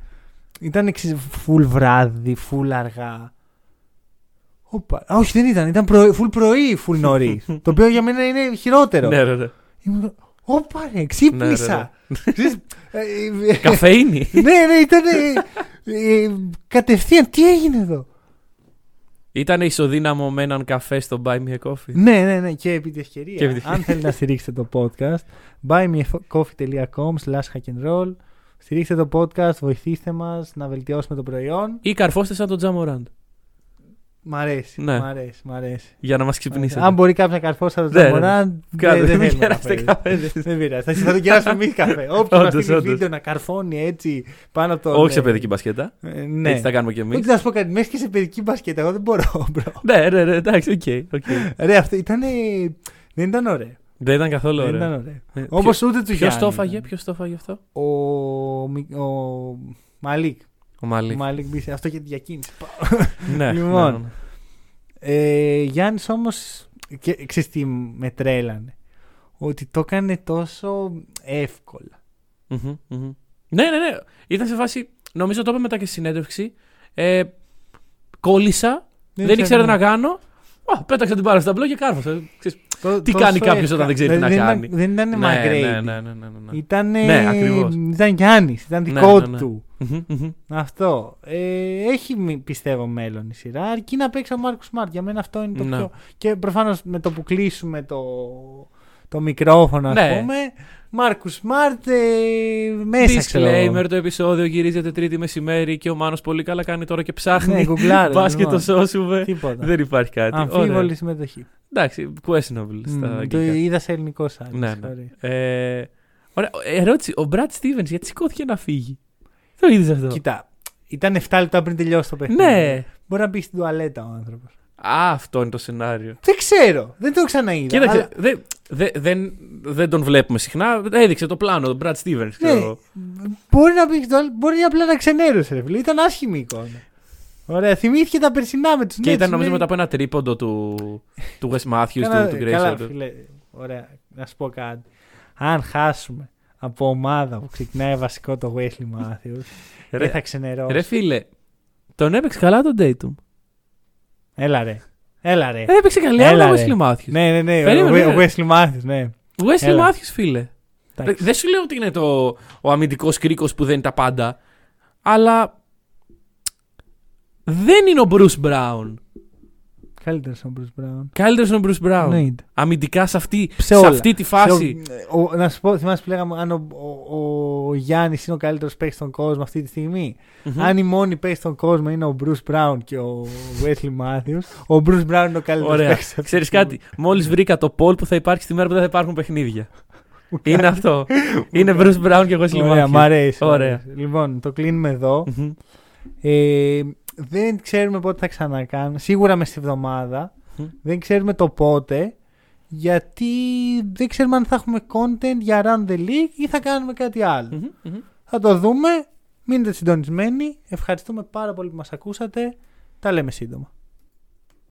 Ήταν εξι- full βράδυ, full αργά. Οπα. Α, όχι, δεν ήταν. Ήταν πρωί, full πρωί, full νωρίς. το οποίο για μένα είναι χειρότερο. Ναι, ρε, ρε. Ήμουν, Όπα ρε, ξύπνησα. Ξέρεις, ε, ε, Καφέινη. ναι, ναι, ήταν. ε, ε, κατευθείαν, τι έγινε εδώ; Ήταν ισοδύναμο με έναν καφέ στο Buy Me a Coffee. Ναι, ναι, ναι, και επί τη ευκαιρία. Και επί της αν θέλετε να στηρίξετε το podcast, buymeacoffee.com slash hackandroll. Στηρίξτε το podcast, βοηθήστε μας να βελτιώσουμε το προϊόν. Ή καρφώστε σαν τον Τζαμοράντ. Μ' αρέσει, Ναι. μ' αρέσει, μ' αρέσει. Για να μας ξυπνήσετε. Αν μπορεί κάποιος να καρφώσει από τον Ναι, ναι. Τζαμοράν, Κάντε, δεν μην θέλουμε κεράσετε καφέ. καφέδες. Δεν πειράζει. Θα, θα τον κεράσουμε εμείς καφέ. Όποιος μα Όντως, στείλει όντως. βίντεο να καρφώνει έτσι πάνω από το. Όχι σε παιδική μπασκέτα. Ε, ναι. Έτσι θα κάνουμε κι εμείς. Όχι να σου πω κάτι, μέχρι και σε παιδική μπασκέτα, εγώ δεν μπορώ, bro. Ναι, ναι, ναι, εντάξει, οκ. οκ. Ρε, αυτό ήταν. Δεν ήταν ωραίο. Δεν ήταν καθόλου Δεν ωραίο. ήταν ωραίο. Ε, Όπως ούτε του Ποιος Γιάννη. το έφαγε, ήταν. ποιος το έφαγε αυτό; Ο, Μι- ο Μαλίκ. Ο Μαλίκ. Ο Μαλίκ μπήσε. Αυτό και τη διακίνηση. Ναι, Λοιπόν. ναι, ναι. Ε, Γιάννης όμως. Και ξέρεις τι με τρέλανε; Ότι το έκανε τόσο εύκολα. Μμμ, μμμ. Ναι, ναι, ναι. Ήταν σε φάση. Νομίζω το είπε μετά και στη συνέντευξη. Ε, κόλλησα. Δεν, ξέρω, ήξερα τι ναι. να κάνω. Α, πέταξα την μπάλα στο ταμπλό και κάρφωσα. Ξέρεις, Το- Τι τόσο κάνει κάποιος εύκολα. όταν δεν ξέρει τι Δηλαδή, να δεν κάνει. Ήταν, δεν ήταν ναι, Μαγκρέιντι. ναι, ναι, ναι, ναι, ναι. Ήταν, Ναι, ακριβώς. ήταν Γιάννης, ήταν Ναι, δικό ναι, ναι. του. Μμμ, μμμ. Αυτό. Ε, έχει μη- πιστεύω μέλλον η σειρά. Αρκεί να παίξει ο Μάρκο Σμαρτ. Για μένα αυτό είναι το Ναι. πιο. Και προφανώς με το που κλείσουμε το, το μικρόφωνο, ας Ναι. πούμε. Μάρκο Σμαρτ ε, μέσα ξέρω. εγώ. Disclaimer, το επεισόδιο γυρίζεται τρίτη μεσημέρι και ο Μάνος πολύ καλά κάνει τώρα και ψάχνει. Ναι, γκουγκλάρω, Μπας και λοιπόν. το σώσουμε. Τίποτα. Δεν υπάρχει κάτι. Αμφίβολη Ωραία. συμμετοχή. Εντάξει, questionable στα Μμ, το αγγλικά. είδα σε ελληνικό site. Ναι, sorry. ναι. Ε, ωραία, ερώτηση. Ο Brad Stevens γιατί σηκώθηκε να φύγει; Το είδες αυτό; Κοίτα, ήταν 7 λεπτά πριν τελειώσει το παιχνίδι. Ναι. Μπορεί να μπει στην τουαλέτα ο άνθρωπος. Α, αυτό είναι το σενάριο. Δεν ξέρω. Δεν το ξαναείδα. Κοίταξε, αλλά- δε- δε- δεν, δεν τον βλέπουμε συχνά. Έδειξε το πλάνο, τον Brad Stevens. ξέρω Ναι, εγώ. μπορεί να μπει στην τουαλέτα. Μπορεί απλά να ξενέρωσε. Ρε, φίλε. Ήταν άσχημη η εικόνα. Ωραία, θυμήθηκε τα περσινά με τους Και ήταν νομίζω μετά από ένα τρίποντο του, του Wes Matthews, Καλά, του, του καλά, Grayson. φίλε. Ωραία, να σου πω κάτι. Αν χάσουμε από ομάδα που ξεκινάει βασικό το Wesley Matthews, Ρε- δεν θα ξενερώσει. Ρε φίλε, τον έπαιξε καλά τον Dayton. Έλα ρε. Έλα ρε. Ε, έπαιξε καλή Έλα, άλλο ο ρε. Wesley Matthews. Ναι, ναι, ναι. Περίμενε, ο, ο ναι. Wesley Matthews, ναι. Wesley Έλα. Matthews, φίλε. Εντάξει. Δεν σου λέω ότι είναι το, ο αμυντικός κρίκος που δεν είναι τα πάντα, αλλά δεν είναι ο Bruce Brown. Καλύτερος ο Bruce Brown. Καλύτερος είναι ο Bruce Brown. Εννοείται. Αμυντικά σε αυτή, Σε σε όλα. αυτή τη φάση. Σε ο- ο- να σου πω, θυμάσαι που λέγαμε αν ο, ο, ο Γιάννης είναι ο καλύτερος παίκτης στον κόσμο αυτή τη στιγμή. Μμμ. Αν η μόνη παίκτης στον κόσμο είναι ο Bruce Brown και ο Wesley Matthews, ο Bruce Brown είναι ο καλύτερος Ωραία. παίκτης. Ξέρεις κάτι, μόλις βρήκα το poll που θα υπάρχει στη μέρα που δεν θα υπάρχουν παιχνίδια. είναι αυτό. είναι Bruce Brown και Wesley Ωραία, Matthews. μ' αρέσει. μ' Ωραία. αρέσει. Λοιπόν, το κλείνουμε εδώ. Μμμ. Ε, δεν ξέρουμε πότε θα ξανακάνουμε. Σίγουρα μες στη βδομάδα. Μμ. Δεν ξέρουμε το πότε. Γιατί δεν ξέρουμε αν θα έχουμε content για Around the League ή θα κάνουμε κάτι άλλο. Μμμ, μμμ. Θα το δούμε. Μείνετε συντονισμένοι. Ευχαριστούμε πάρα πολύ που μας ακούσατε. Τα λέμε σύντομα.